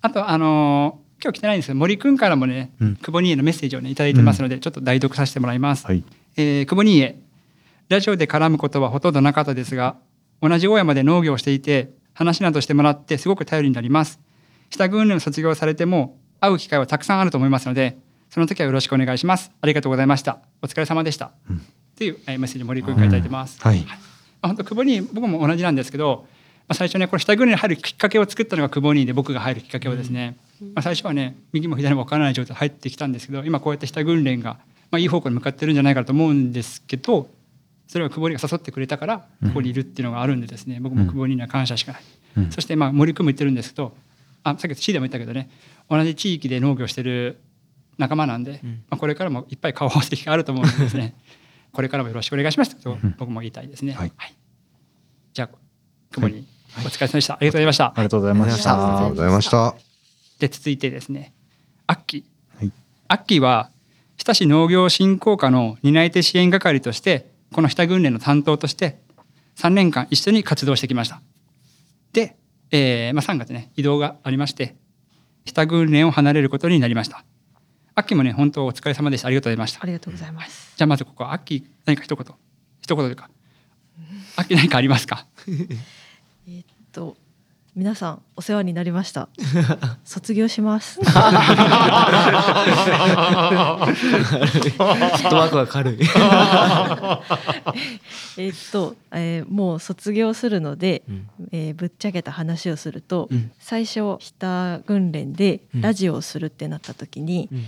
あとあのー今日来てないんですけど森くんからもね、うん。久保にへのメッセージをねいただいてますので、ちょっと代読させてもらいます。はい。えー久保にへラジオで絡むことはほとんどなかったですが同じ大山で農業をしていて話などしてもらってすごく頼りになります。下訓練を卒業されても会う機会はたくさんあると思いますのでその時はよろしくお願いします。ありがとうございました。お疲れ様でした、っていうえーメッセージ森くんからいただいてます、はい。まあ本当久保に僕も同じなんですけどあ、最初ねこれ下訓練に入るきっかけを作ったのが久保兄で僕が入るきっかけをですね、まあ、最初はね右も左も分からない状態で入ってきたんですけど今こうやって下訓練が、まあ、いい方向に向かってるんじゃないかなと思うんですけどそれは久保兄が誘ってくれたからここにいるっていうのがあるんでですね。僕も久保兄には感謝しかない、うん。そしてまあ森君も言ってるんですけどあさっき C でも言ったけどね同じ地域で農業してる仲間なんで、まあ、これからもいっぱい顔を合わせる機会あると思うんでですね これからもよろしくお願いします。と僕も言いたいですね。はい。じゃあ久保にお疲れ様でした、ありがとうございました。ありがとうございました。ありがとうございました。で続いてですねアッキー、はい。アッキーは日田市農業振興課の担い手支援係としてこの日田訓練の担当として3年間一緒に活動してきました。で、えーまあ、3月ね移動がありまして日田訓練を離れることになりましたアッキーもね本当お疲れ様でした。ありがとうございましたありがとうございます。じゃあまずここアッキー何か一言。一言というか。アッキー何かありますか？えーっと皆さんお世話になりました。卒業します。フットワークが軽い。えーっと、えーもう卒業するので、うん。えーぶっちゃけた話をすると、うん。最初下訓練でうん。ラジオをするってなった時に、うん。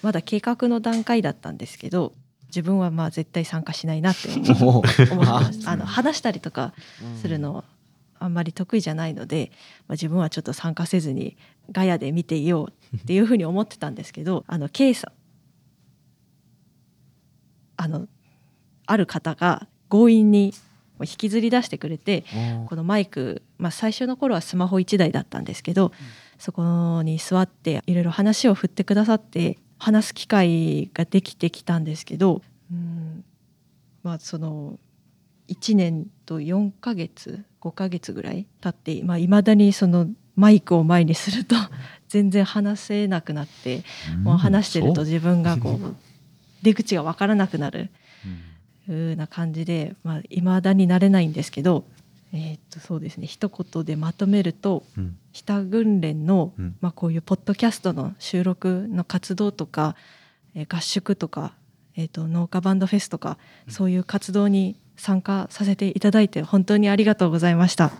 まだ計画の段階だったんですけど自分はまあ絶対参加しないなって思って あの話したりとかするのあんまり得意じゃないので、まあ、自分はちょっと参加せずにガヤで見ていようっていうふうに思ってたんですけど あの K さんあのある方が強引に引きずり出してくれてこのマイク、まあ、最初の頃はスマホ1台だったんですけど、そこに座っていろいろ話を振ってくださって話す機会ができてきたんですけど、うんまあその1年と4ヶ月5ヶ月ぐらい経っていまあ、未だにそのマイクを前にすると 全然話せなくなって、もう話してると自分がこう 出口が分からなくなる。ふうな感じで、まあ、未だになれないんですけど、えーっとそうですね一言でまとめるとうん。日田訓練の、うん。まあ、こういうポッドキャストの収録の活動とか、えー合宿とか、えーっと農家バンドフェスとか、そういう活動に参加させていただいて本当にありがとうございました。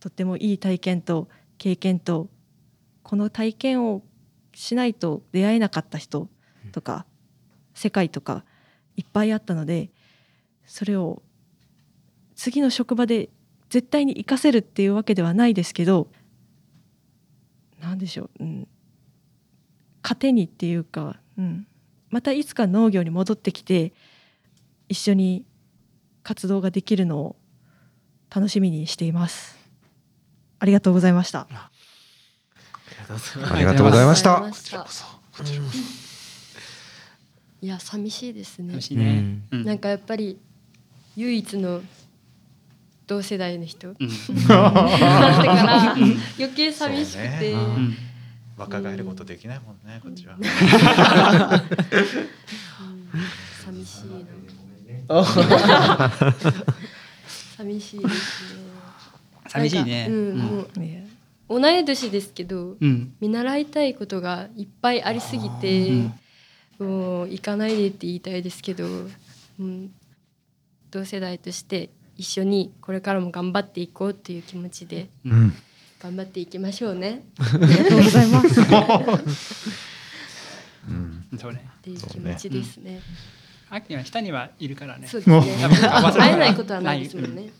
とってもいい体験と経験とこの体験をしないと出会えなかった人とか、世界とかいっぱいあったのでそれを次の職場で絶対に活かせるっていうわけではないですけど何でしょう、うん、糧にっていうか、うん、またいつか農業に戻ってきて一緒に活動ができるのを楽しみにしています。ありがとうございました。ありがとうございました。ありがとうございました。いや寂しいですね。楽しいね。うん。なんかやっぱり唯一の同世代の人。うん。だったから余計寂しくて、ね。うん。若返ることできないもんね、こっちは。寂しいな 寂しいですね。寂しいね。うんもう同い年ですけどうん。見習いたいことがいっぱいありすぎて、もう行かないでって言いたいですけど、うん、同世代として一緒にこれからも頑張っていこうっていう気持ちでうん。頑張っていきましょうね。ありがとうございます。うん。そうね。っていう気持ちですね。秋は下にはいるからね。そうですね。会えないことはないですもんね。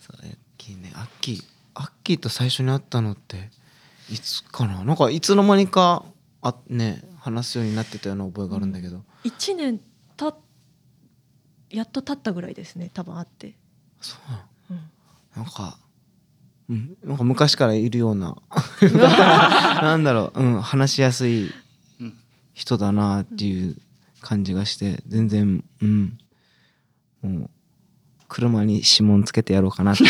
そうアッキーねアッキーアッキーと最初に会ったのっていつかな？なんかいつの間にかあね話すようになってたような覚えがあるんだけど、一年たやっと経ったぐらいですね。多分会って。そうなんなんか、うん、なんか昔からいるような なんだろう、うん、話しやすいうん人だなっていう感じがして全然うん。もう車に指紋つけてやろうかなって。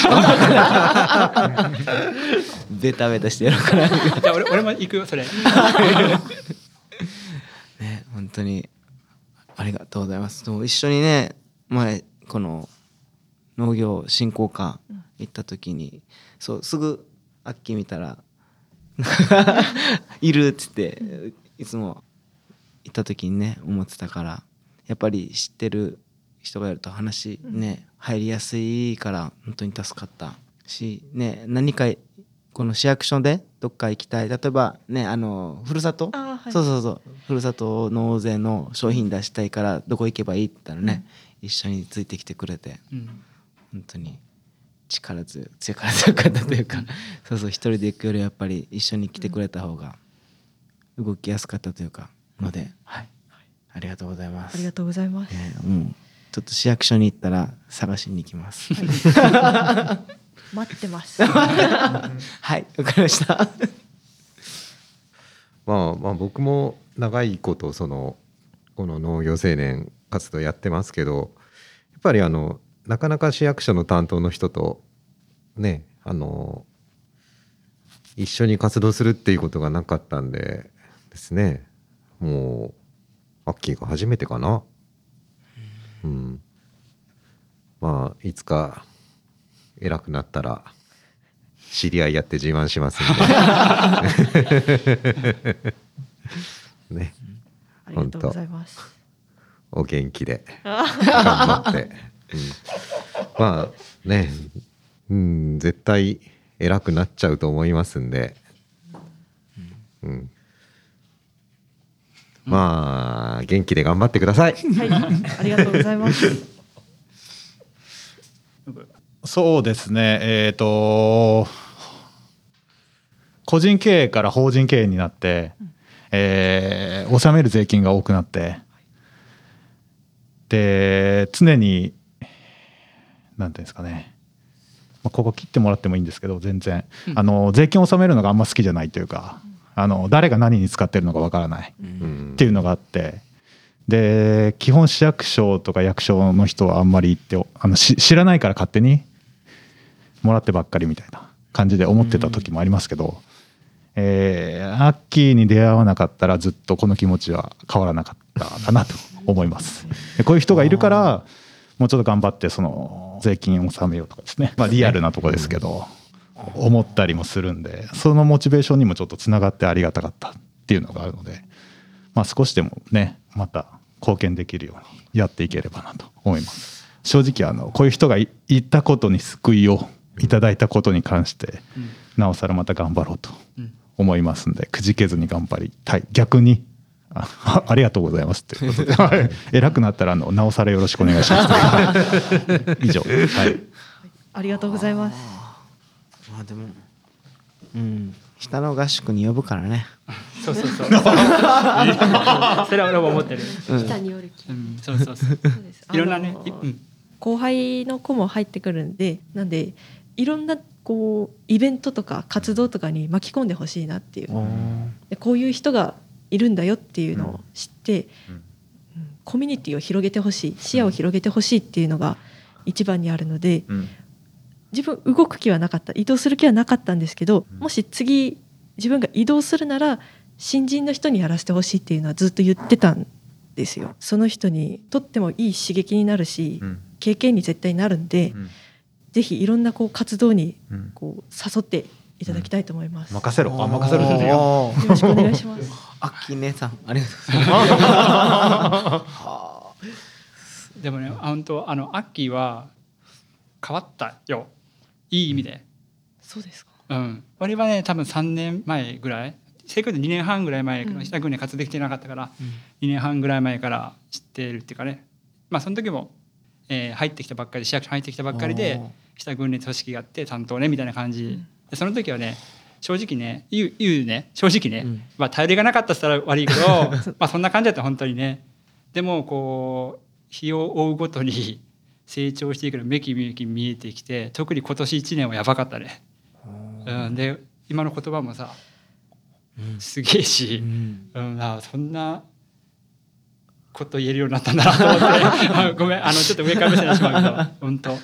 ベタベタしてやろうかな。じゃあ俺俺も行くよそれ。ね本当にありがとうございます。一緒にね前この農業振興課行った時にそうすぐアッキー見たら「いる」っつっていつも行った時にね思ってたからやっぱり知ってる人がいると話ね入りやすいから本当に助かったし、ね、何かこの市役所でどっか行きたい。例えばねあのふるさと、はい。そうそうそう。ふるさと納税の商品出したいからどこ行けばいいって言ったらね、一緒についてきてくれてうん。本当に力強い力強かったというかそうそう一人で行くよりやっぱり一緒に来てくれた方が動きやすかったというかので、はい、ありがとうございます。ありがとうございます。ねうんちょっと市役所に行ったら探しに行きます。待ってます。はい、わかりました。まあまあ僕も長いことそのこの農業青年活動やってますけどやっぱりあのなかなか市役所の担当の人とねあの一緒に活動するっていうことがなかったんでですねもうアッキーが初めてかな。うん。まあいつか偉くなったら知り合いやって自慢しますんで。ね。ありがとうございます。お元気で 頑張って、うん、まあねうん絶対偉くなっちゃうと思いますんで、うん、まあ元気で頑張ってください。はい、ありがとうございます。そうですね。えっ、と個人経営から法人経営になって、えー納める税金が多くなってで常になんていうんですかね、まあ、ここ切ってもらってもいいんですけど全然、あの税金を納めるのがあんま好きじゃないというかあの誰が何に使ってるのかわからないうん。っていうのがあってで基本市役所とか役所の人はあんまり行ってあのし知らないから勝手にもらってばっかりみたいな感じで思ってた時もありますけど、えーアッキーに出会わなかったらずっとこの気持ちは変わらなかったかなと思います。でこういう人がいるからもうちょっと頑張ってその税金を納めようとかですね、まあ、リアルなとこですけど思ったりもするんでそのモチベーションにもちょっとつながってありがたかったっていうのがあるので。まあ、少しでもねまた貢献できるようにやっていければなと思います。正直あのこういう人がいいたことに救いをいただいたことに関して、なおさらまた頑張ろうと思いますんでくじけずに頑張りたい。逆にあ ありがとうございますっていうことで。はい。偉くなったらあのなおさらよろしくお願いします。以上。はい。ありがとうございます。まあでも、うん、下の合宿に呼ぶからね。そうそうそう。それは俺も思ってる、北におる気うん、そうそうそう。そうです。いろんなね、後輩の子も入ってくるんでなんでいろんなこうイベントとか活動とかに巻き込んでほしいなっていう。でこういう人がいるんだよっていうのを知って、うん。コミュニティを広げてほしい視野を広げてほしいっていうのが一番にあるので、うん自分動く気はなかった移動する気はなかったんですけど、もし次自分が移動するなら新人の人にやらせてほしいっていうのはずっと言ってたんですよ。その人にとってもいい刺激になるし、うん。経験に絶対なるんで、うん。ぜひいろんなこう活動にうん。こう誘っていただきたいと思います。よ任せろ。あ任せろですよ。おーろしくお願いします。アッキー姉さん、ありがとうございます。でもねあ本当あのアッキーは変わったよいい意味で、そうですか。うん、俺はね多分3年前ぐらい。正確に2年半ぐらい前うん。下軍に活動できてなかったから、2年半ぐらい前から知ってるっていうかね。まあその時も、えー入ってきたばっかり市役所入ってきたばっかりで下軍に組織があって担当ねみたいな感じ、でその時はね正直ね言う言うね正直ね、うん。まあ頼りがなかったって言ったら悪いけど まあそんな感じだった本当にね。でもこう日を追うごとに成長していくのめきめき見えてきて特に今年1年はやばかったね。うん、で今の言葉もさうん。すげえし、うん。うん、あそんなこと言えるようになったんだなと思って。あ ごめんあのちょっと上から目線にしまうけど本当、うん、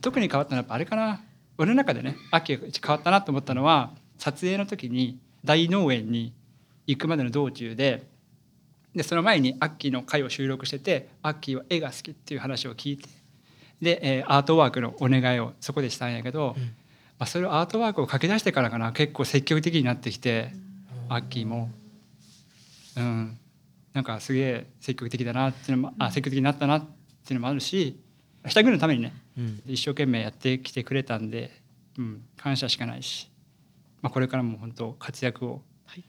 特に変わったのはやっぱあれかな。俺の中でね秋が変わったなと思ったのは撮影の時に大農園に行くまでの道中ででその前にアッキーの回を収録しててアッキーは絵が好きっていう話を聞いてで、えーアートワークのお願いをそこでしたんやけど、まあ、それをアートワークを書き出してからかな結構積極的になってきて、アッキーも、うん、なんかすげえ積極的だなっていうのもあ積極的になったなっていうのもあるし下組のためにねうん。一生懸命やってきてくれたんで、うん、感謝しかないし、まあ、これからも本当活躍をはい。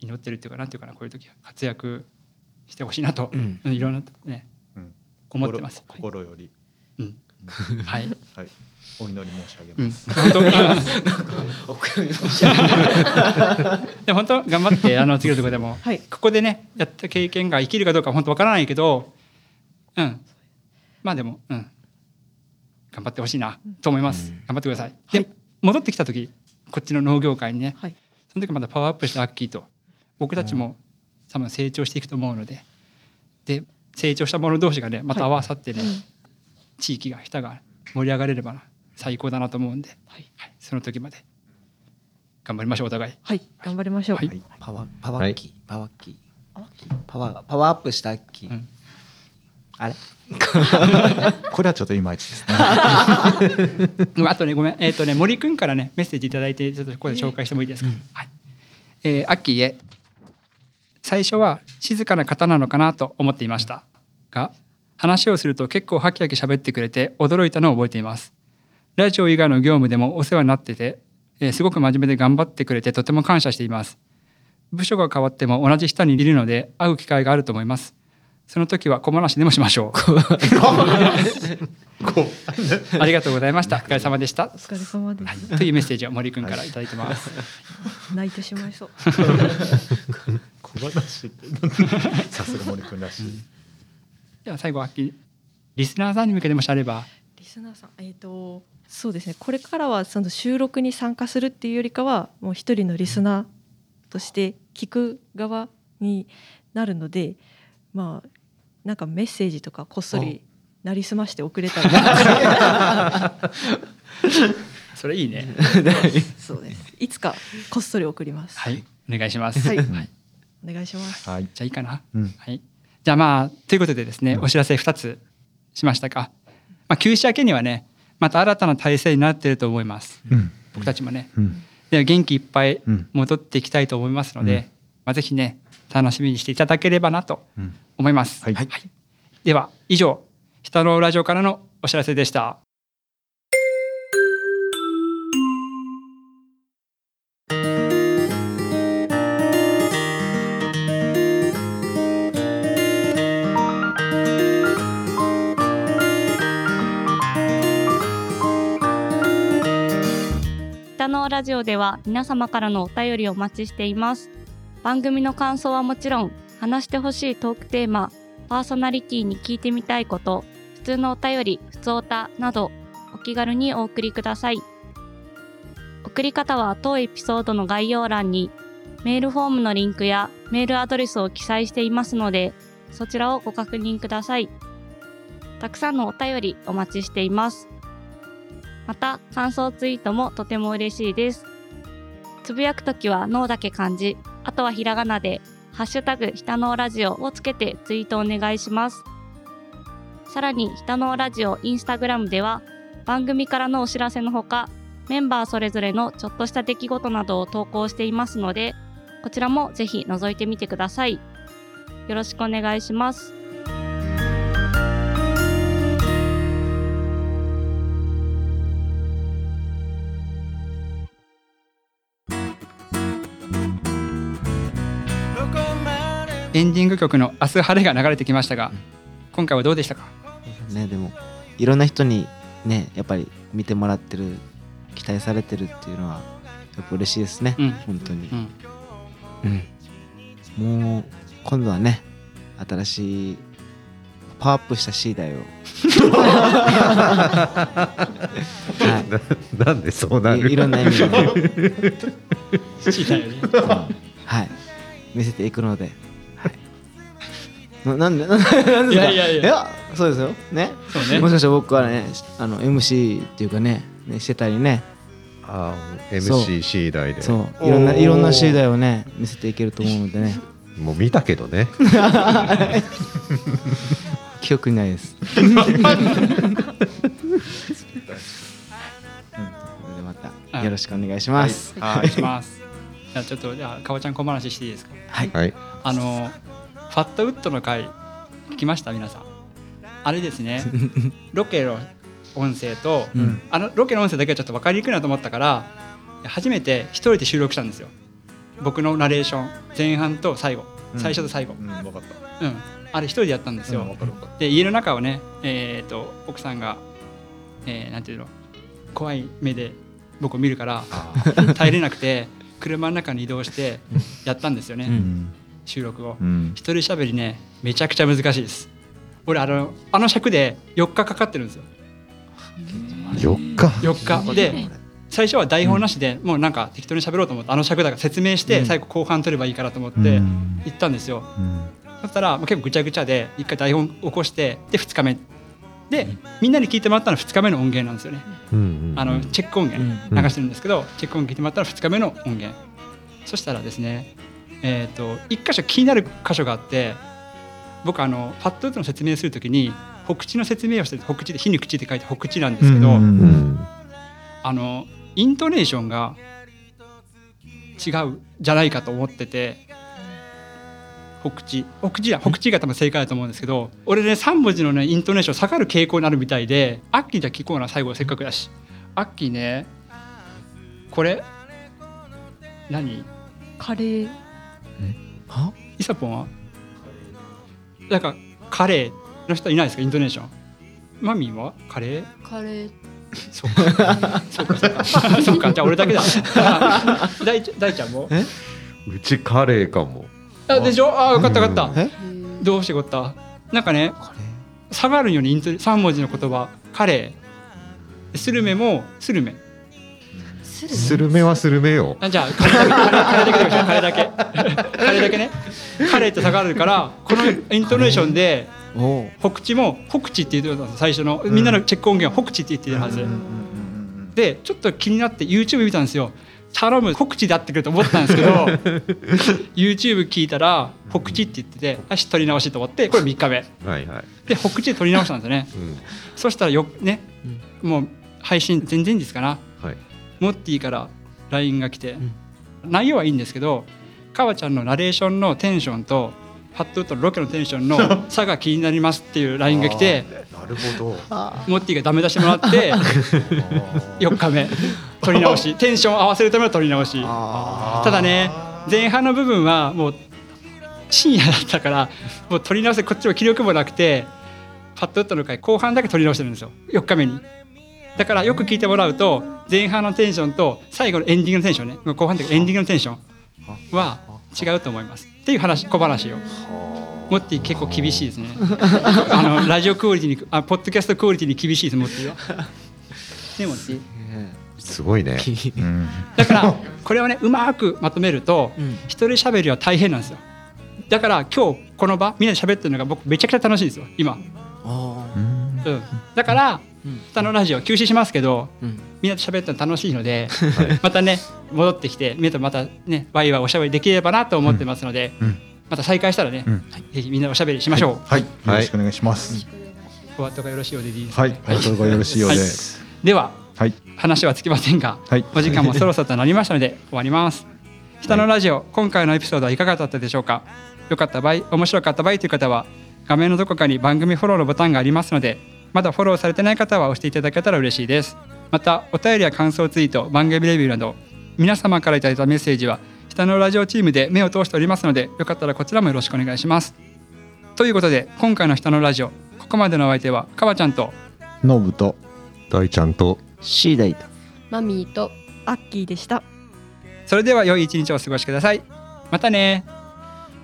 祈ってるっていうかなんていうかなこういう時は活躍してほしいなと、うん。うんいろんなねうん。思ってます。心心より、うん。はい、はい、お祈り申し上げうん、ます。本当で本当頑張って あの次のところでも、はい。ここでねやった経験が生きるかどうか本当わからないけどうん。まあでもうん。頑張ってほしいなと思います、うん。頑張ってください、はい。で戻ってきた時こっちの農業界にねはい。その時まだパワーアップしたアッキーと僕たちも多分成長していくと思うので。で成長した者同士がねまた合わさってね、地域が人が盛り上がれれば最高だなと思うんで、はい。はい、その時まで。頑張りましょうお互い。はい。頑張りましょう、はい。パワーパワーッキー、パワーッキー。パワーパワーアップしたアッキー、うん。あれ？これはちょっといまいちですね。うんあとねごめん。えっ、とね森くんからねメッセージいただいてちょっとここで紹介してもいいですか？はい。えー、アッキーへ最初は静かな方なのかなと思っていましたが話をすると結構ハキハキ喋ってくれて驚いたのを覚えています。ラジオ以外の業務でもお世話になってて、えーすごく真面目で頑張ってくれてとても感謝しています。部署が変わっても同じ下にいるので会う機会があると思います。その時は小話でもしましょう。ありがとうございました。お疲れ様でした。お疲れ様です、はい、というメッセージを森くんからいただいてます。泣いてしまいそう 小話ってさすが森くんらしい。では最後はリスナーさんに向けてもしあれば、リスナーさんえっ、とそうですね。これからはその収録に参加するっていうよりかはもう一人のリスナーとして聞く側になるのでまあなんかメッセージとかこっそりなりすまして送れたら。それいいね。そうです。いつかこっそり送ります。はい、お願いします。はい。はい、お願いしますはい。じゃあいいかな。うん。はい。じゃあまあということでですね、お知らせ2つしましたか。まあ休止明けにはね、また新たな体制になっていると思います。うん。僕たちもね。うん。で元気いっぱいうん戻っていきたいと思いますので、うんまあぜひね楽しみにしていただければなとうん。思います。はいでは以上北のラジオからのお知らせでした。のラジオでは皆様からのお便りをお待ちしています。番組の感想はもちろん話してほしいトークテーマパーソナリティに聞いてみたいこと普通のお便り普通おたなどお気軽にお送りください。送り方は当エピソードの概要欄にメールフォームのリンクやメールアドレスを記載していますのでそちらをご確認ください。たくさんのお便りお待ちしています。また感想ツイートもとても嬉しいです。つぶやくときは脳だけ漢字。あとはひらがなでハッシュタグひたのラジオをつけてツイートお願いします。さらにひたのラジオインスタグラムでは番組からのお知らせのほかメンバーそれぞれのちょっとした出来事などを投稿していますのでこちらもぜひ覗いてみてください。よろしくお願いします。エンディング曲の「明日晴れ」が流れてきましたが、今回はどうでしたか？ねでもいろんな人にねやっぱり見てもらってる期待されてるっていうのはやっぱ嬉しいですね、うん。本当に。う、ん。うん、もう今度はね新しいパワーアップした C だよはなんでそうないる？いいろんな意味で、知りたいよね。はい、見せていくので、はい、ななんで なんでなんでいやいや。いやそうですよ。ね。そうね。もしかしたら僕はねあの MC っていうかねねしてたりね。あー MC 次第で。そう。いろんないろんな C だをね見せていけると思うのでね。もう見たけどね。記憶にないです。それでまたよろしくお願いします。はい、お願いします。じゃあちょっとじゃあかおちゃん小話していいですか？はい。はい。あのファットウッドの回聞きました？皆さん。あれですね。ロケを音声と、うん。あのロケの音声だけはちょっと分かりにくいなと思ったから初めて一人で収録したんですよ。僕のナレーション前半と最後。最初と最後。うん分かった。うん、あれ一人でやったんですよ、で家の中をねえー、と奥さんが、えーなんていうの怖い目で僕を見るから耐えれなくて車の中に移動してやったんですよね、うん収録を。うん。一人喋りねめちゃくちゃ難しいです。俺あのあの尺で4日かかってるんですよ。4日？4日。で最初は台本なしで、もうなんか適当に喋ろうと思ってあの尺だから説明して、うん。最後後半取ればいいからと思ってうん。行ったんですよ、うん。そしたらもう結構ぐちゃぐちゃで一回台本起こしてで2日目。でみんなに聞いてもらったのは2日目の音源なんですよね。うん。うん。あのチェック音源うん。流してるんですけど、チェック音源聞いてもらったら2日目の音源。そしたらですねえっ、と1箇所気になる箇所があって僕あのパッドウッドの説明するときに北地の説明をしてて北地で火に口って書いて北地なんですけど、うんうんあのイントネーションが違うじゃないかと思ってて北地。北地だ北地が多分正解だと思うんですけど俺ね3文字のねイントネーション下がる傾向になるみたいでアッキーじゃ聞こうな最後せっかくだし。アッキーねこれ何？カレーは？イサポンは？なんかカレーの人いないですか？イントネーション。マミーは？カレー？カレー。そうか。そうか そうか。じゃあ俺だけだ。大ちゃん大ちゃんも？うちカレーかも。あでしょ？あよかったよかった、え？どうしてこった？なんかねこ下がるようにイント3文字の言葉。カレー。スルメもスルメススルメはスルメよ。あじゃあカレーだけカレだけカレーだけ。カレーだけね。カレーって下がるからこのイントネーションで北地も北地って言ってたんです最初の。みんなのチェック音源は北地って言ってるはず、でちょっと気になって YouTube 見たんですよ。頼む北地であってくると思ったんですけど YouTube 聞いたら北地って言っててよし取り直しと思ってこれ3日目。はいはい。で北地で取り直したんですよね。うん。そしたらよね、もう配信前々日かな。はいモッティから LINE が来て、内容はいいんですけどかわちゃんのナレーションのテンションとハットウッドのロケのテンションの差が気になりますっていう LINE が来てなるほど。モッティがダメ出してもらって 4日目取り直し。テンション合わせるための取り直し。ただね前半の部分はもう深夜だったからもう取り直せこっちも気力もなくてパッドウッドの回後半だけ取り直してるんですよ。4日目にだからよく聞いてもらうと前半のテンションと最後のエンディングのテンションね後半というかエンディングのテンションは違うと思います。っていう話小話を。モッティ結構厳しいですね。あのラジオクオリティにあポッドキャストクオリティに厳しいですモッティはねモッティすごいね。うん。だからこれをねうまくまとめるとうん。一人喋りは大変なんですよ。だから今日この場みんなで喋ってるのが僕めちゃくちゃ楽しいですよ今、うん、だからうん。下のラジオ休止しますけどうん。みんなで喋ってるの楽しいので、またね戻ってきてみんなとまたねワイワイおしゃべりできればなと思ってますので、うん。また再開したらね、うん。ぜひみんなでおしゃべりしましょう、はい。よろしくお願いします。お後がよろしいようでいいです。かはい。およろしいようではい。でははい。話はつきませんが、はい。お時間もそろそろとなりましたので終わります。下のラジオ、今回のエピソードはいかがだったでしょうか？良かった場合面白かった場合という方は画面のどこかに番組フォローのボタンがありますのでまだフォローされてない方は押していただけたら嬉しいです。またお便りや感想ツイート番組レビューなど皆様からいただいたメッセージは下のラジオチームで目を通しておりますのでよかったらこちらもよろしくお願いします。ということで今回の下のラジオここまでのお相手はかわちゃんとノブと大ちゃんとシーダイとマミーとアッキーでした。それでは良い一日をお過ごしください。またね。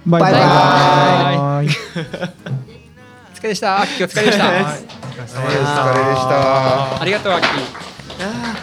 バイバイ。バイお 疲れでした。お疲れでした。お疲れでした。ありがとうアッキー。あ